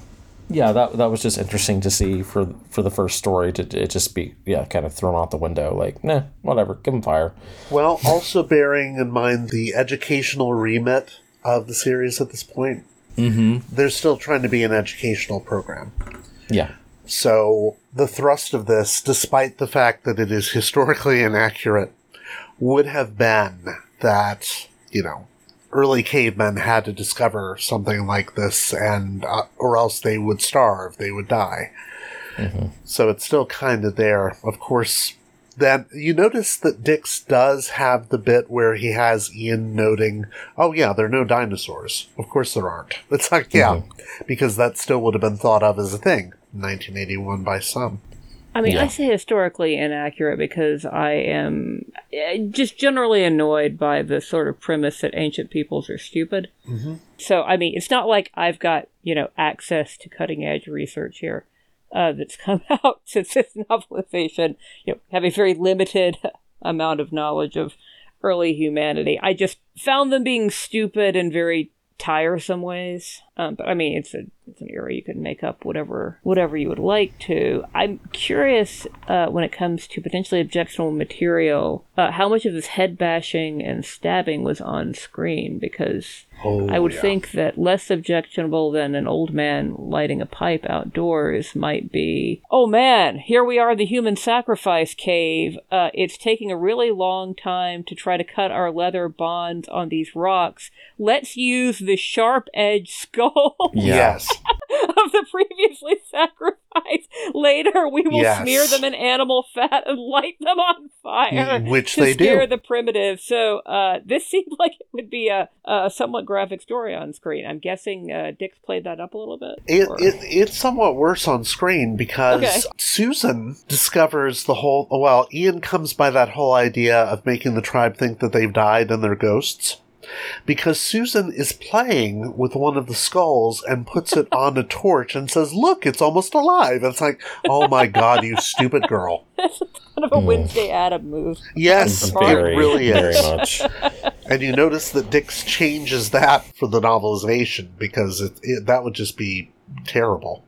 yeah, that that was just interesting to see for for the first story to it just be yeah kind of thrown out the window like nah whatever give him fire. Well, also bearing in mind the educational remit of the series at this point, Mm-hmm. they're still trying to be an educational program. Yeah. So the thrust of this, despite the fact that it is historically inaccurate, would have been that you know early cavemen had to discover something like this, and uh, or else they would starve, they would die. So it's still kind of there. Of course, then you notice that Dicks does have the bit where he has Ian noting, "Oh yeah, there are no dinosaurs. Of course there aren't." It's like, yeah, because that still would have been thought of as a thing, in 1981 by some. I mean, I say historically inaccurate because I am eh, just generally annoyed by the sort of premise that ancient peoples are stupid. Mhm. So, I mean, it's not like I've got, you know, access to cutting edge research here uh, that's come out since this novelization. You know, have a very limited amount of knowledge of early humanity. I just found them being stupid in very tiresome ways. Um, but I mean, it's a it's an era you can make up whatever whatever you would like to. I'm curious uh, when it comes to potentially objectionable material, uh, how much of this head bashing and stabbing was on screen because. Oh, I would yeah. think that less objectionable than an old man lighting a pipe outdoors might be. Oh man, here we are in the human sacrifice cave. Uh, it's taking a really long time to try to cut our leather bonds on these rocks. Let's use the sharp edge skull Yes. of the previously sacrificed. Later, we will Yes. smear them in animal fat and light them on fire Which to they scare do. the primitive. So uh, this seemed like it would be a, a somewhat graphic story on screen. I'm guessing uh, Dicks played that up a little bit. It, it it's somewhat worse on screen because Okay. Susan discovers the whole. Well, Ian comes by that whole idea of making the tribe think that they've died and they're ghosts. Because Susan is playing with one of the skulls and puts it on a torch and says, "Look, it's almost alive." And it's like, "Oh my god, you stupid girl!" It's kind of a Wednesday Adam move. Yes, Very, it really very is. much. And you notice that Dicks changes that for the novelization because it, it, that would just be terrible.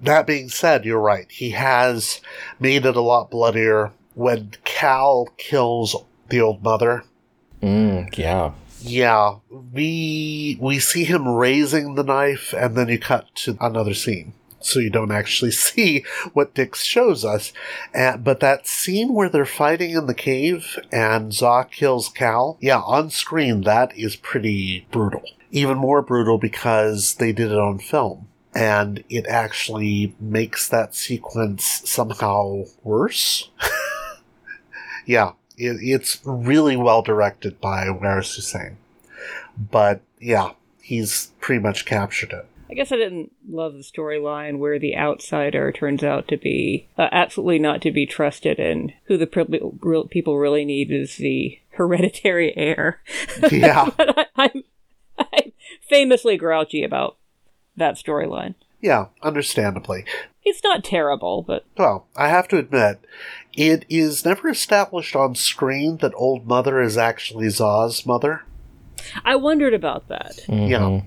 That being said, you're right. He has made it a lot bloodier. When Kal kills the old mother, Mm, yeah. Yeah, we we see him raising the knife, and then you cut to another scene. So you don't actually see what Dicks shows us. And, but that scene where they're fighting in the cave and Za kills Kal, yeah, on screen, that is pretty brutal. Even more brutal because they did it on film. And it actually makes that sequence somehow worse. yeah, it, it's really well directed by Waris Hussein. But yeah, he's pretty much captured it. I guess I didn't love the storyline where the outsider turns out to be uh, absolutely not to be trusted, and who the pri- real people really need is the hereditary heir. Yeah. I, I'm, I'm famously grouchy about that storyline. Yeah, understandably. It's not terrible, but Well, I have to admit, it is never established on screen that Old Mother is actually Za's mother. I wondered about that. Yeah.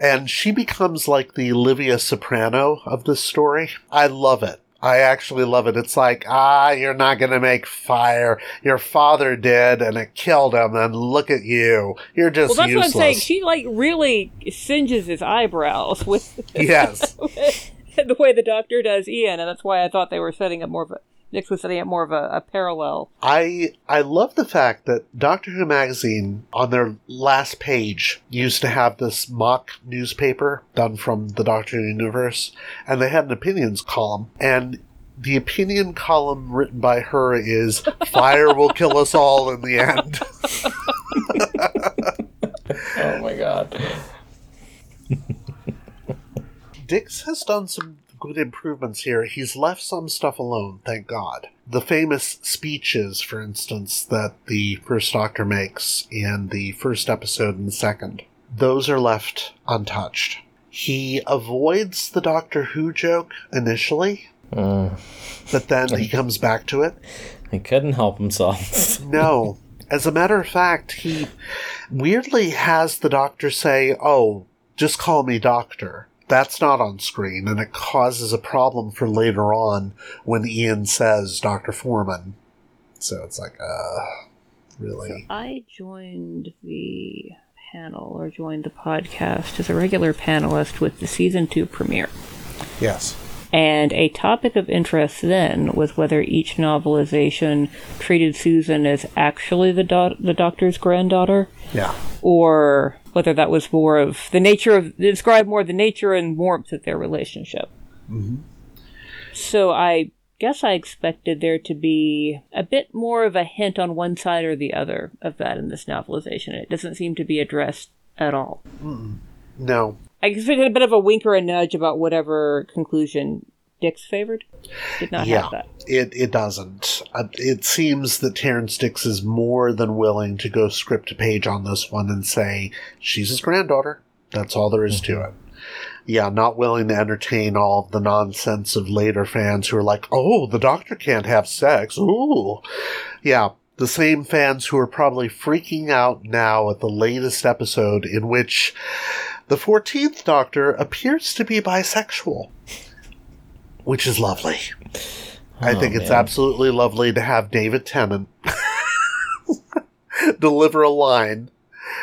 And she becomes like the Livia Soprano of this story. I love it. I actually love it. It's like, ah, you're not going to make fire. Your father did, and it killed him, and look at you. You're just well, that's useless. what I'm saying. She like really singes his eyebrows with Yes. the way the doctor does Ian, and that's why I thought they were setting up more of a Nix was setting up more of a, a parallel. I I love the fact that Doctor Who magazine on their last page used to have this mock newspaper done from the Doctor Who universe, and they had an opinions column, and the opinion column written by her is "Fire will kill us all in the end." Oh my god. Dicks has done some good improvements here. He's left some stuff alone, thank God. The famous speeches, for instance, that the first Doctor makes in the first episode and the second, those are left untouched. He avoids the Doctor Who joke initially, Mm, but then he comes back to it. he couldn't help himself. No. As a matter of fact, he weirdly has the doctor say, Oh, just call me doctor. That's not on screen, and it causes a problem for later on when Ian says Dr. Foreman. So it's like, uh, really? I joined the panel or joined the podcast as a regular panelist with the season two premiere. Yes. And a topic of interest then was whether each novelization treated Susan as actually the do- the doctor's granddaughter, Yeah. or whether that was more of the nature of describe more the nature and warmth of their relationship. Mhm. So I guess I expected there to be a bit more of a hint on one side or the other of that in this novelization. It doesn't seem to be addressed at all. No. I expected a bit of a wink or a nudge about whatever conclusion Dicks favored. Did not yeah, have that. it it doesn't. Uh, it seems that Terrance Dicks is more than willing to go script to page on this one and say she's his granddaughter. That's all there is to it. Yeah, not willing to entertain all of the nonsense of later fans who are like, "Oh, the Doctor can't have sex." Ooh, yeah. The same fans who are probably freaking out now at the latest episode in which the 14th Doctor appears to be bisexual which is lovely. I Oh, think it's man. absolutely lovely to have David Tennant deliver a line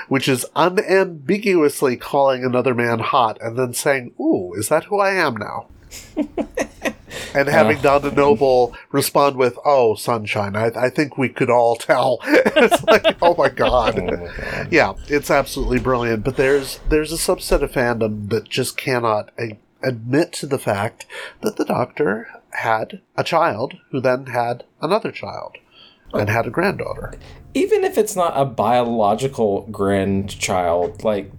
which is unambiguously calling another man hot and then saying, Ooh, is that who I am now? and having uh. Donna Noble respond with, Oh, sunshine, I, I think we could all tell. it's like, oh my god. Oh my God. Yeah, it's absolutely brilliant. But there's there's a subset of fandom that just cannot a- admit to the fact that the Doctor had a child who then had another child and had a granddaughter. even if it's not a biological grandchild, like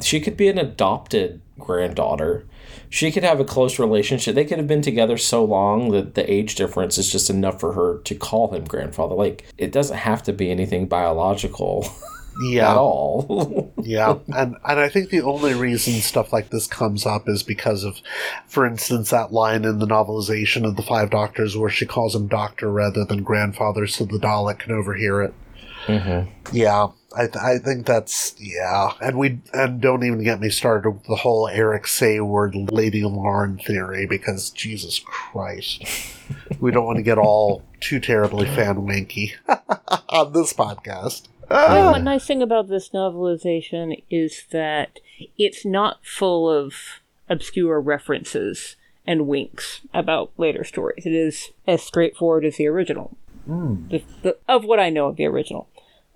she could be an adopted granddaughter. She could have a close relationship. They could have been together so long that the age difference is just enough for her to call him grandfather. Like it doesn't have to be anything biological at Yeah, all. yeah, and and I think the only reason stuff like this comes up is because of, for instance, that line in the novelization of the Five Doctors where she calls him Doctor rather than grandfather, so the Dalek can overhear it. mm-hmm. Yeah, I, th- I think that's yeah, and we and don't even get me started with the whole Eric Saward Lady Lauren theory because Jesus Christ, we don't want to get all too terribly fan wanky on this podcast. Oh, one nice thing about this novelization is that it's not full of obscure references and winks about later stories. It is as straightforward as the original. Hmm. The, the, of what I know of the original.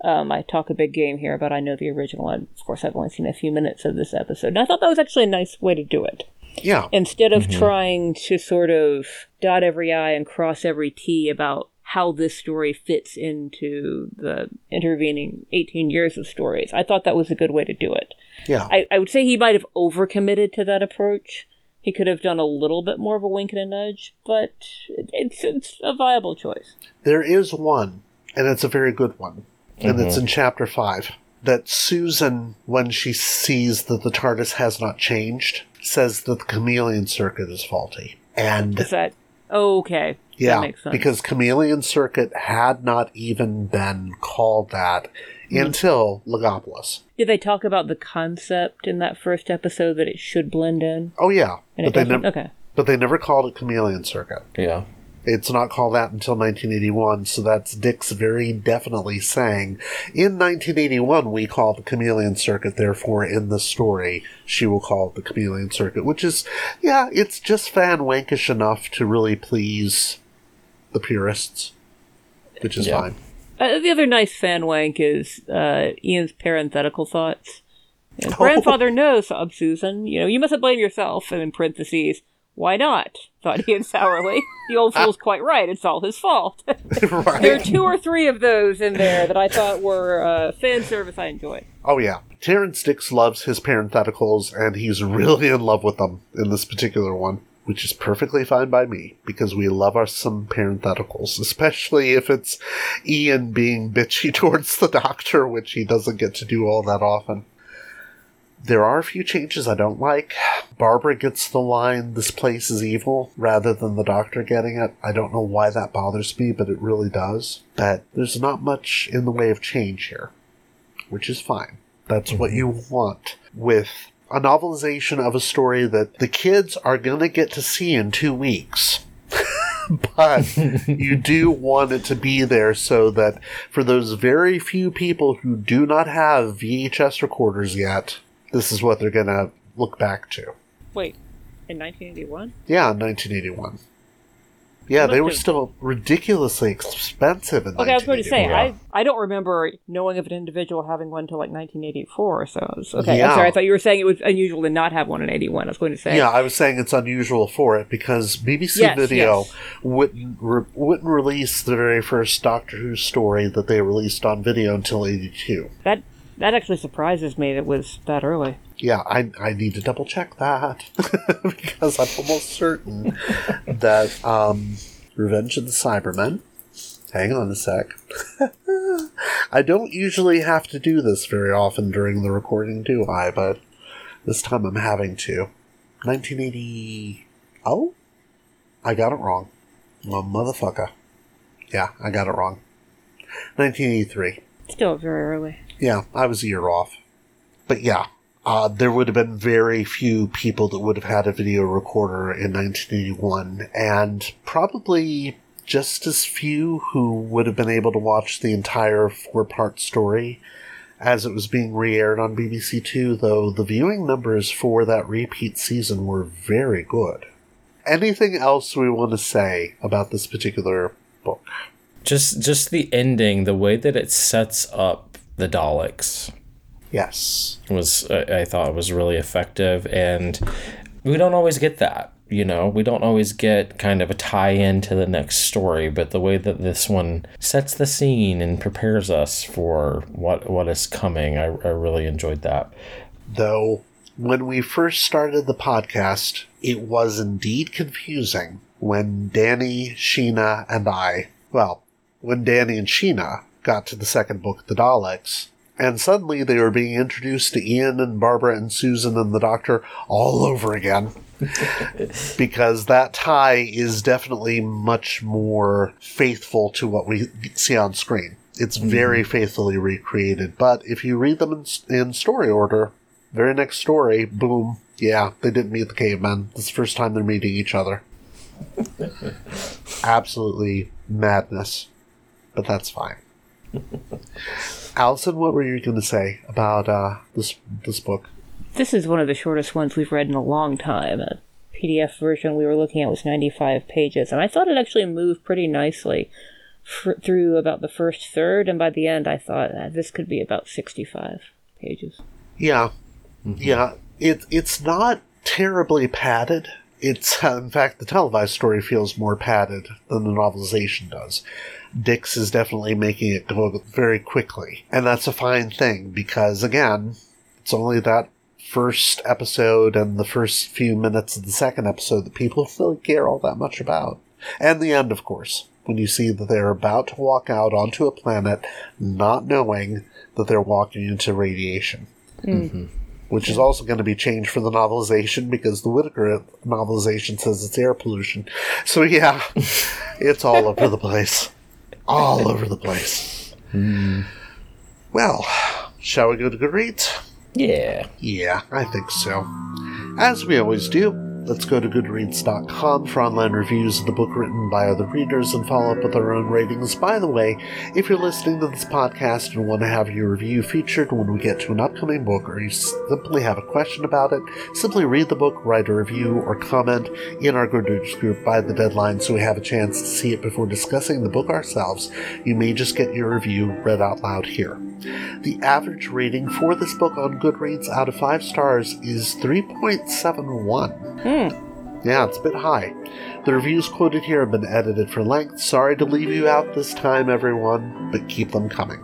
Um, I talk a big game here but I know the original, and of course, I've only seen a few minutes of this episode. And I thought that was actually a nice way to do it. Yeah, Instead of mm-hmm. trying to sort of dot every I and cross every T about how this story fits into the intervening 18 years of stories, I thought that was a good way to do it. yeah, I, I would say he might have overcommitted to that approach. He could have done a little bit more of a wink and a nudge, but it's, it's a viable choice. there is one, and it's a very good one, and it's mm-hmm. in chapter five. That Susan, when she sees that the TARDIS has not changed, says that the chameleon circuit is faulty, and Is that okay? Yeah, that makes sense. because Chameleon Circuit had not even been called that Hmm. until Logopolis. Did they talk about the concept in that first episode that it should blend in? Oh yeah, And but they never. Okay. But they never called it Chameleon Circuit. Yeah. It's not called that until 1981, so that's Dicks very definitely saying, in 1981 we call the Chameleon Circuit, therefore in the story she will call it the Chameleon Circuit, which is, yeah, it's just fan wankish enough to really please the purists, which is Yeah. fine. Uh, the other nice fan wank is uh, Ian's parenthetical thoughts. You know, Grandfather knows, sobbed Susan. You know, you mustn't blame yourself. And in parentheses, why not? thought Ian sourly. The old fool's quite right. It's all his fault. right? there are two or three of those in there that I thought were uh, fan service I enjoyed. Oh yeah, Terrance Dicks loves his parentheticals, and he's really in love with them in this particular one, which is perfectly fine by me because we love our some parentheticals, especially if it's Ian being bitchy towards the Doctor, which he doesn't get to do all that often. There are a few changes I don't like. Barbara gets the line, this place is evil, rather than the doctor getting it. I don't know why that bothers me, but it really does. But there's not much in the way of change here which is fine. That's what mm-hmm. you want with a novelization of a story that the kids are going to get to see in two weeks. but you do want it to be there so that for those very few people who do not have VHS recorders yet, this is what they're going to look back to. Wait, in 1981? Yeah, 1981. Yeah, they were still ridiculously expensive in Okay, I was going to say, 1981. I, I don't remember knowing of an individual having one until like 1984, so was, okay. Yeah. I'm sorry, I thought you were saying it was unusual to not have one in 81. I was going to say. Yeah, I was saying it's unusual for it because BBC Yes, Video yes. wouldn't re- wouldn't release the very first Doctor Who story that they released on video until '82. That, that actually surprises me that it was that early. Yeah, I I need to double check that because I'm almost certain that um, Revenge of the Cybermen. Hang on a sec. I don't usually have to do this very often during the recording, do I? But this time I'm having to. 1980. Oh? I got it wrong. Well, motherfucker. Yeah, I got it wrong. 1983. Still very early. Yeah, I was a year off. But yeah, uh, there would have been very few people that would have had a video recorder in 1981, and probably just as few who would have been able to watch the entire four part story as it was being re aired on BBC Two, though the viewing numbers for that repeat season were very good. Anything else we want to say about this particular book? Just just the ending, the way that it sets up the Daleks Yes. was I thought was really effective and we don't always get that you know we don't always get kind of a tie-in to the next story but the way that this one sets the scene and prepares us for what what is coming i, I really enjoyed that though when we first started the podcast, it was indeed confusing when Danny, Sheena, and I, well, when Danny and Sheena got to the second book, The Daleks, and suddenly they were being introduced to Ian and Barbara and Susan and the Doctor all over again. because that tie is definitely much more faithful to what we see on screen. It's mm-hmm. very faithfully recreated, but if you read them in, in story order, very next story, boom, yeah, they didn't meet the cavemen. This is the first time they're meeting each other. Absolutely madness. But that's fine. Alyson, what were you going to say about uh, this this book? This is one of the shortest ones we've read in a long time. A PDF version we were looking at was 95 pages, and I thought it actually moved pretty nicely fr- through about the first third, and by the end I thought ah, this could be about 65 pages. Yeah, yeah. It it's not terribly padded. It's uh, in fact the televised story feels more padded than the novelization does. Dicks is definitely making it go very quickly, and that's a fine thing because again, it's only that first episode and the first few minutes of the second episode that people really care all that much about, and the end, of course, when you see that they're about to walk out onto a planet, not knowing that they're walking into radiation. Hmm. Mm-hmm. Which is also going to be changed for the novelization because the Whitaker novelization says it's air pollution. So yeah, it's all over the place, all over the place. Well, shall we go to Goodreads? yeah Yeah, I think so. As we always do, let's go to goodreads.com for online reviews of the book written by other readers and follow up with our own ratings. By the way, if you're listening to this podcast and want to have your review featured when we get to an upcoming book, or you simply have a question about it, simply read the book, write a review, or comment in our Goodreads group by the deadline so we have a chance to see it before discussing the book ourselves. You may just get your review read out loud here. The average rating for this book on Goodreads out of 5 stars is 3.71. Mm. Yeah, it's a bit high. The reviews quoted here have been edited for length. Sorry to leave you out this time, everyone, but keep them coming.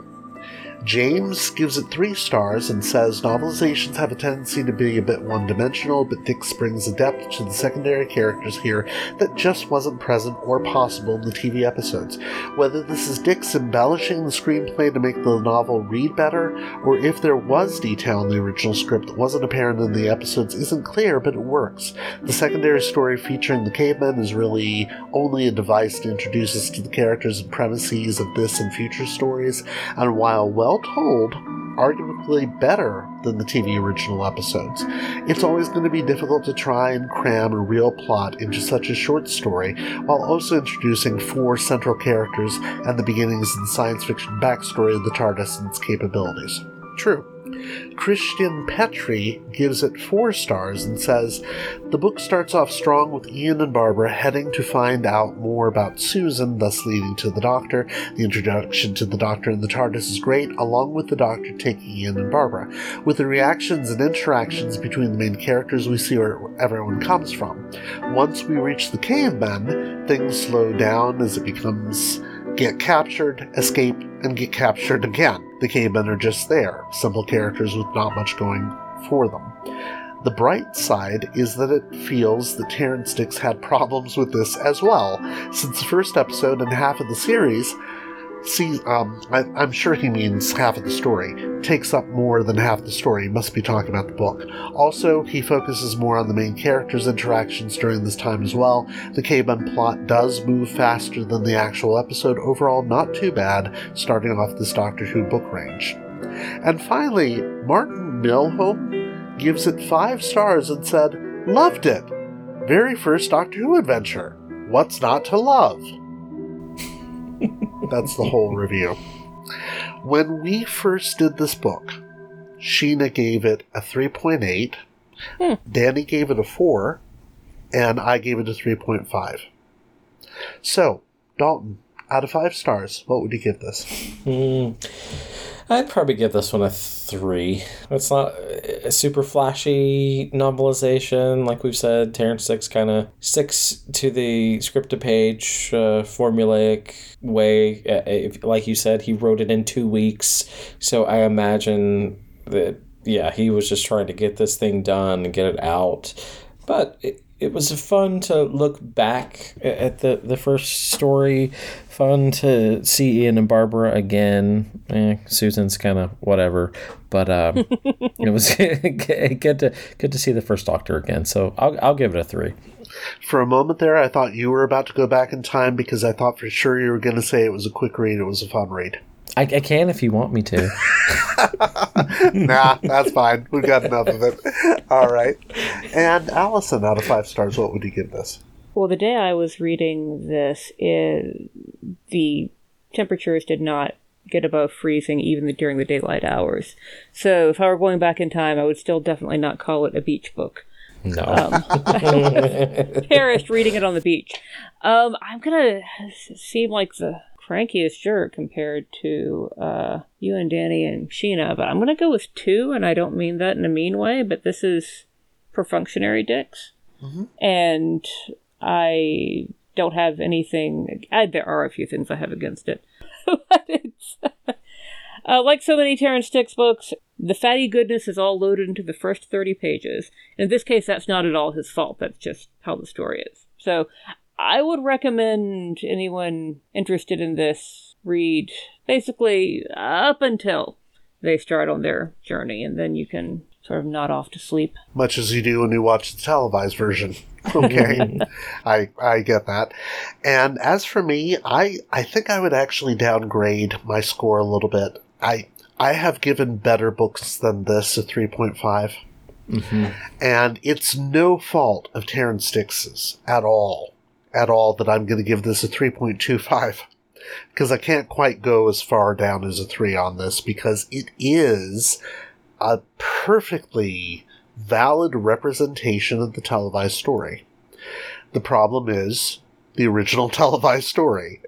James gives it three stars and says novelizations have a tendency to be a bit one dimensional, but Dicks brings a depth to the secondary characters here that just wasn't present or possible in the TV episodes. Whether this is Dicks embellishing the screenplay to make the novel read better, or if there was detail in the original script that wasn't apparent in the episodes isn't clear, but it works. The secondary story featuring the cavemen is really only a device to introduce us to the characters and premises of this and future stories, and while well told, arguably better than the TV original episodes. It's always going to be difficult to try and cram a real plot into such a short story while also introducing four central characters and the beginnings and science fiction backstory of the TARDIS and its capabilities. True. Christian Petri gives it four stars and says the book starts off strong with Ian and Barbara heading to find out more about Susan, thus leading to the Doctor. The introduction to the Doctor and the TARDIS is great, along with the Doctor taking Ian and Barbara. With the reactions and interactions between the main characters, we see where everyone comes from. Once we reach the cavemen, things slow down as it becomes get captured, escape, and get captured again. The cavemen are just there, simple characters with not much going for them. The bright side is that it feels that Terrance Dicks had problems with this as well, since the first episode and half of the series see, um, I, I'm sure he means half of the story, takes up more than half the story. Must be talking about the book. Also, he focuses more on the main characters' interactions during this time as well. The Caveman plot does move faster than the actual episode. Overall, not too bad, starting off this Doctor Who book range. And finally, Martin Milholm gives it five stars and said, Loved it! Very first Doctor Who adventure. What's not to love? That's the whole review. When we first did this book, Sheena gave it a 3.8, Hmm. Danny gave it a 4, and I gave it a 3.5. So, Dalton, out of 5 stars, what would you give this? Mm, I'd probably give this one a three. It's not a super flashy novelization, like we've said. Terrance Dicks kind of sticks to the script scripted page uh, formulaic way. Uh, if, like you said, he wrote it in two weeks, so I imagine that yeah, he was just trying to get this thing done and get it out. But it, it was fun to look back at the, the first story. Fun to see Ian and Barbara again. Eh, Susan's kind of whatever, but um, it was good to good to see the first Doctor again. So I'll I'll give it a three. For a moment there, I thought you were about to go back in time because I thought for sure you were going to say it was a quick read, it was a fun read. I, I can if you want me to. nah, that's fine. We've got enough of it. All right. And Alyson, out of five stars, what would you give this? Well, the day I was reading this, it, the temperatures did not get above freezing even during the daylight hours. So if I were going back in time, I would still definitely not call it a beach book. No. Um, perished reading it on the beach. Um, I'm gonna seem like the crankiest jerk compared to uh, you and Danny and Sheena, but I'm gonna go with two, and I don't mean that in a mean way, but this is perfunctionary dicks, and I don't have anything. I, there are a few things I have against it, but it's. Uh, like so many Terrance Dicks books, the fatty goodness is all loaded into the first 30 pages. In this case, that's not at all his fault. That's just how the story is. So I would recommend anyone interested in this read basically up until they start on their journey, and then you can sort of nod off to sleep. Much as you do when you watch the televised version. Okay. I I get that. And as for me, I I think I would actually downgrade my score a little bit. I I have given better books than this a 3.5. Mm-hmm. And it's no fault of Terrance Dicks' at all. At all that I'm going to give this a 3.25. Because I can't quite go as far down as a 3 on this because it is a perfectly valid representation of the televised story. The problem is the original televised story.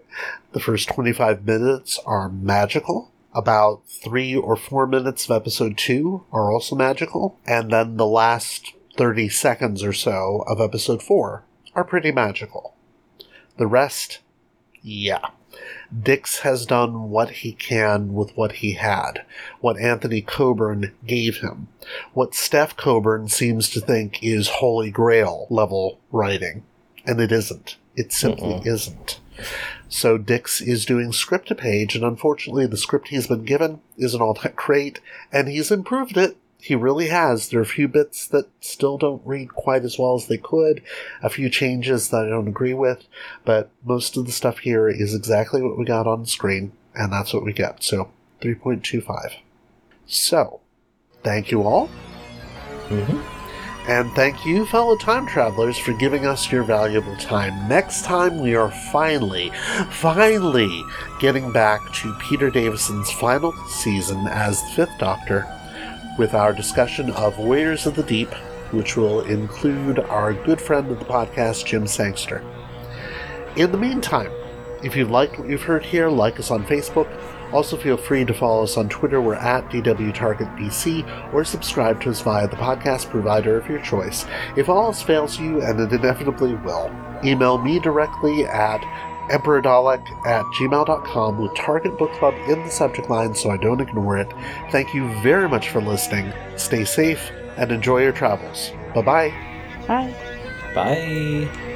The first 25 minutes are magical. About three or four minutes of episode two are also magical. And then the last 30 seconds or so of episode four are pretty magical. The rest, yeah. Dicks has done what he can with what he had, what Anthony Coburn gave him, what Stef Coburn seems to think is holy grail level writing. And it isn't. It simply isn't. So Dicks is doing script to page, and unfortunately, the script he's been given isn't all that great, and he's improved it. He really has. There are a few bits that still don't read quite as well as they could, a few changes that I don't agree with, but most of the stuff here is exactly what we got on the screen, and that's what we get. So 3.25. So, thank you all. Mhm. And thank you, fellow time travelers, for giving us your valuable time. Next time, we are finally, finally getting back to Peter Davison's final season as the Fifth Doctor with our discussion of Warriors of the Deep, which will include our good friend of the podcast, Jim Sangster. In the meantime, if you've liked what you've heard here, like us on Facebook. Also, feel free to follow us on Twitter. We're at DWTargetBC, or subscribe to us via the podcast provider of your choice. If all else fails you, and it inevitably will, email me directly at emperadalek at gmail.com with Target Book Club in the subject line so I don't ignore it. Thank you very much for listening. Stay safe and enjoy your travels. Bye-bye. bye. Bye.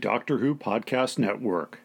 Doctor Who podcast network.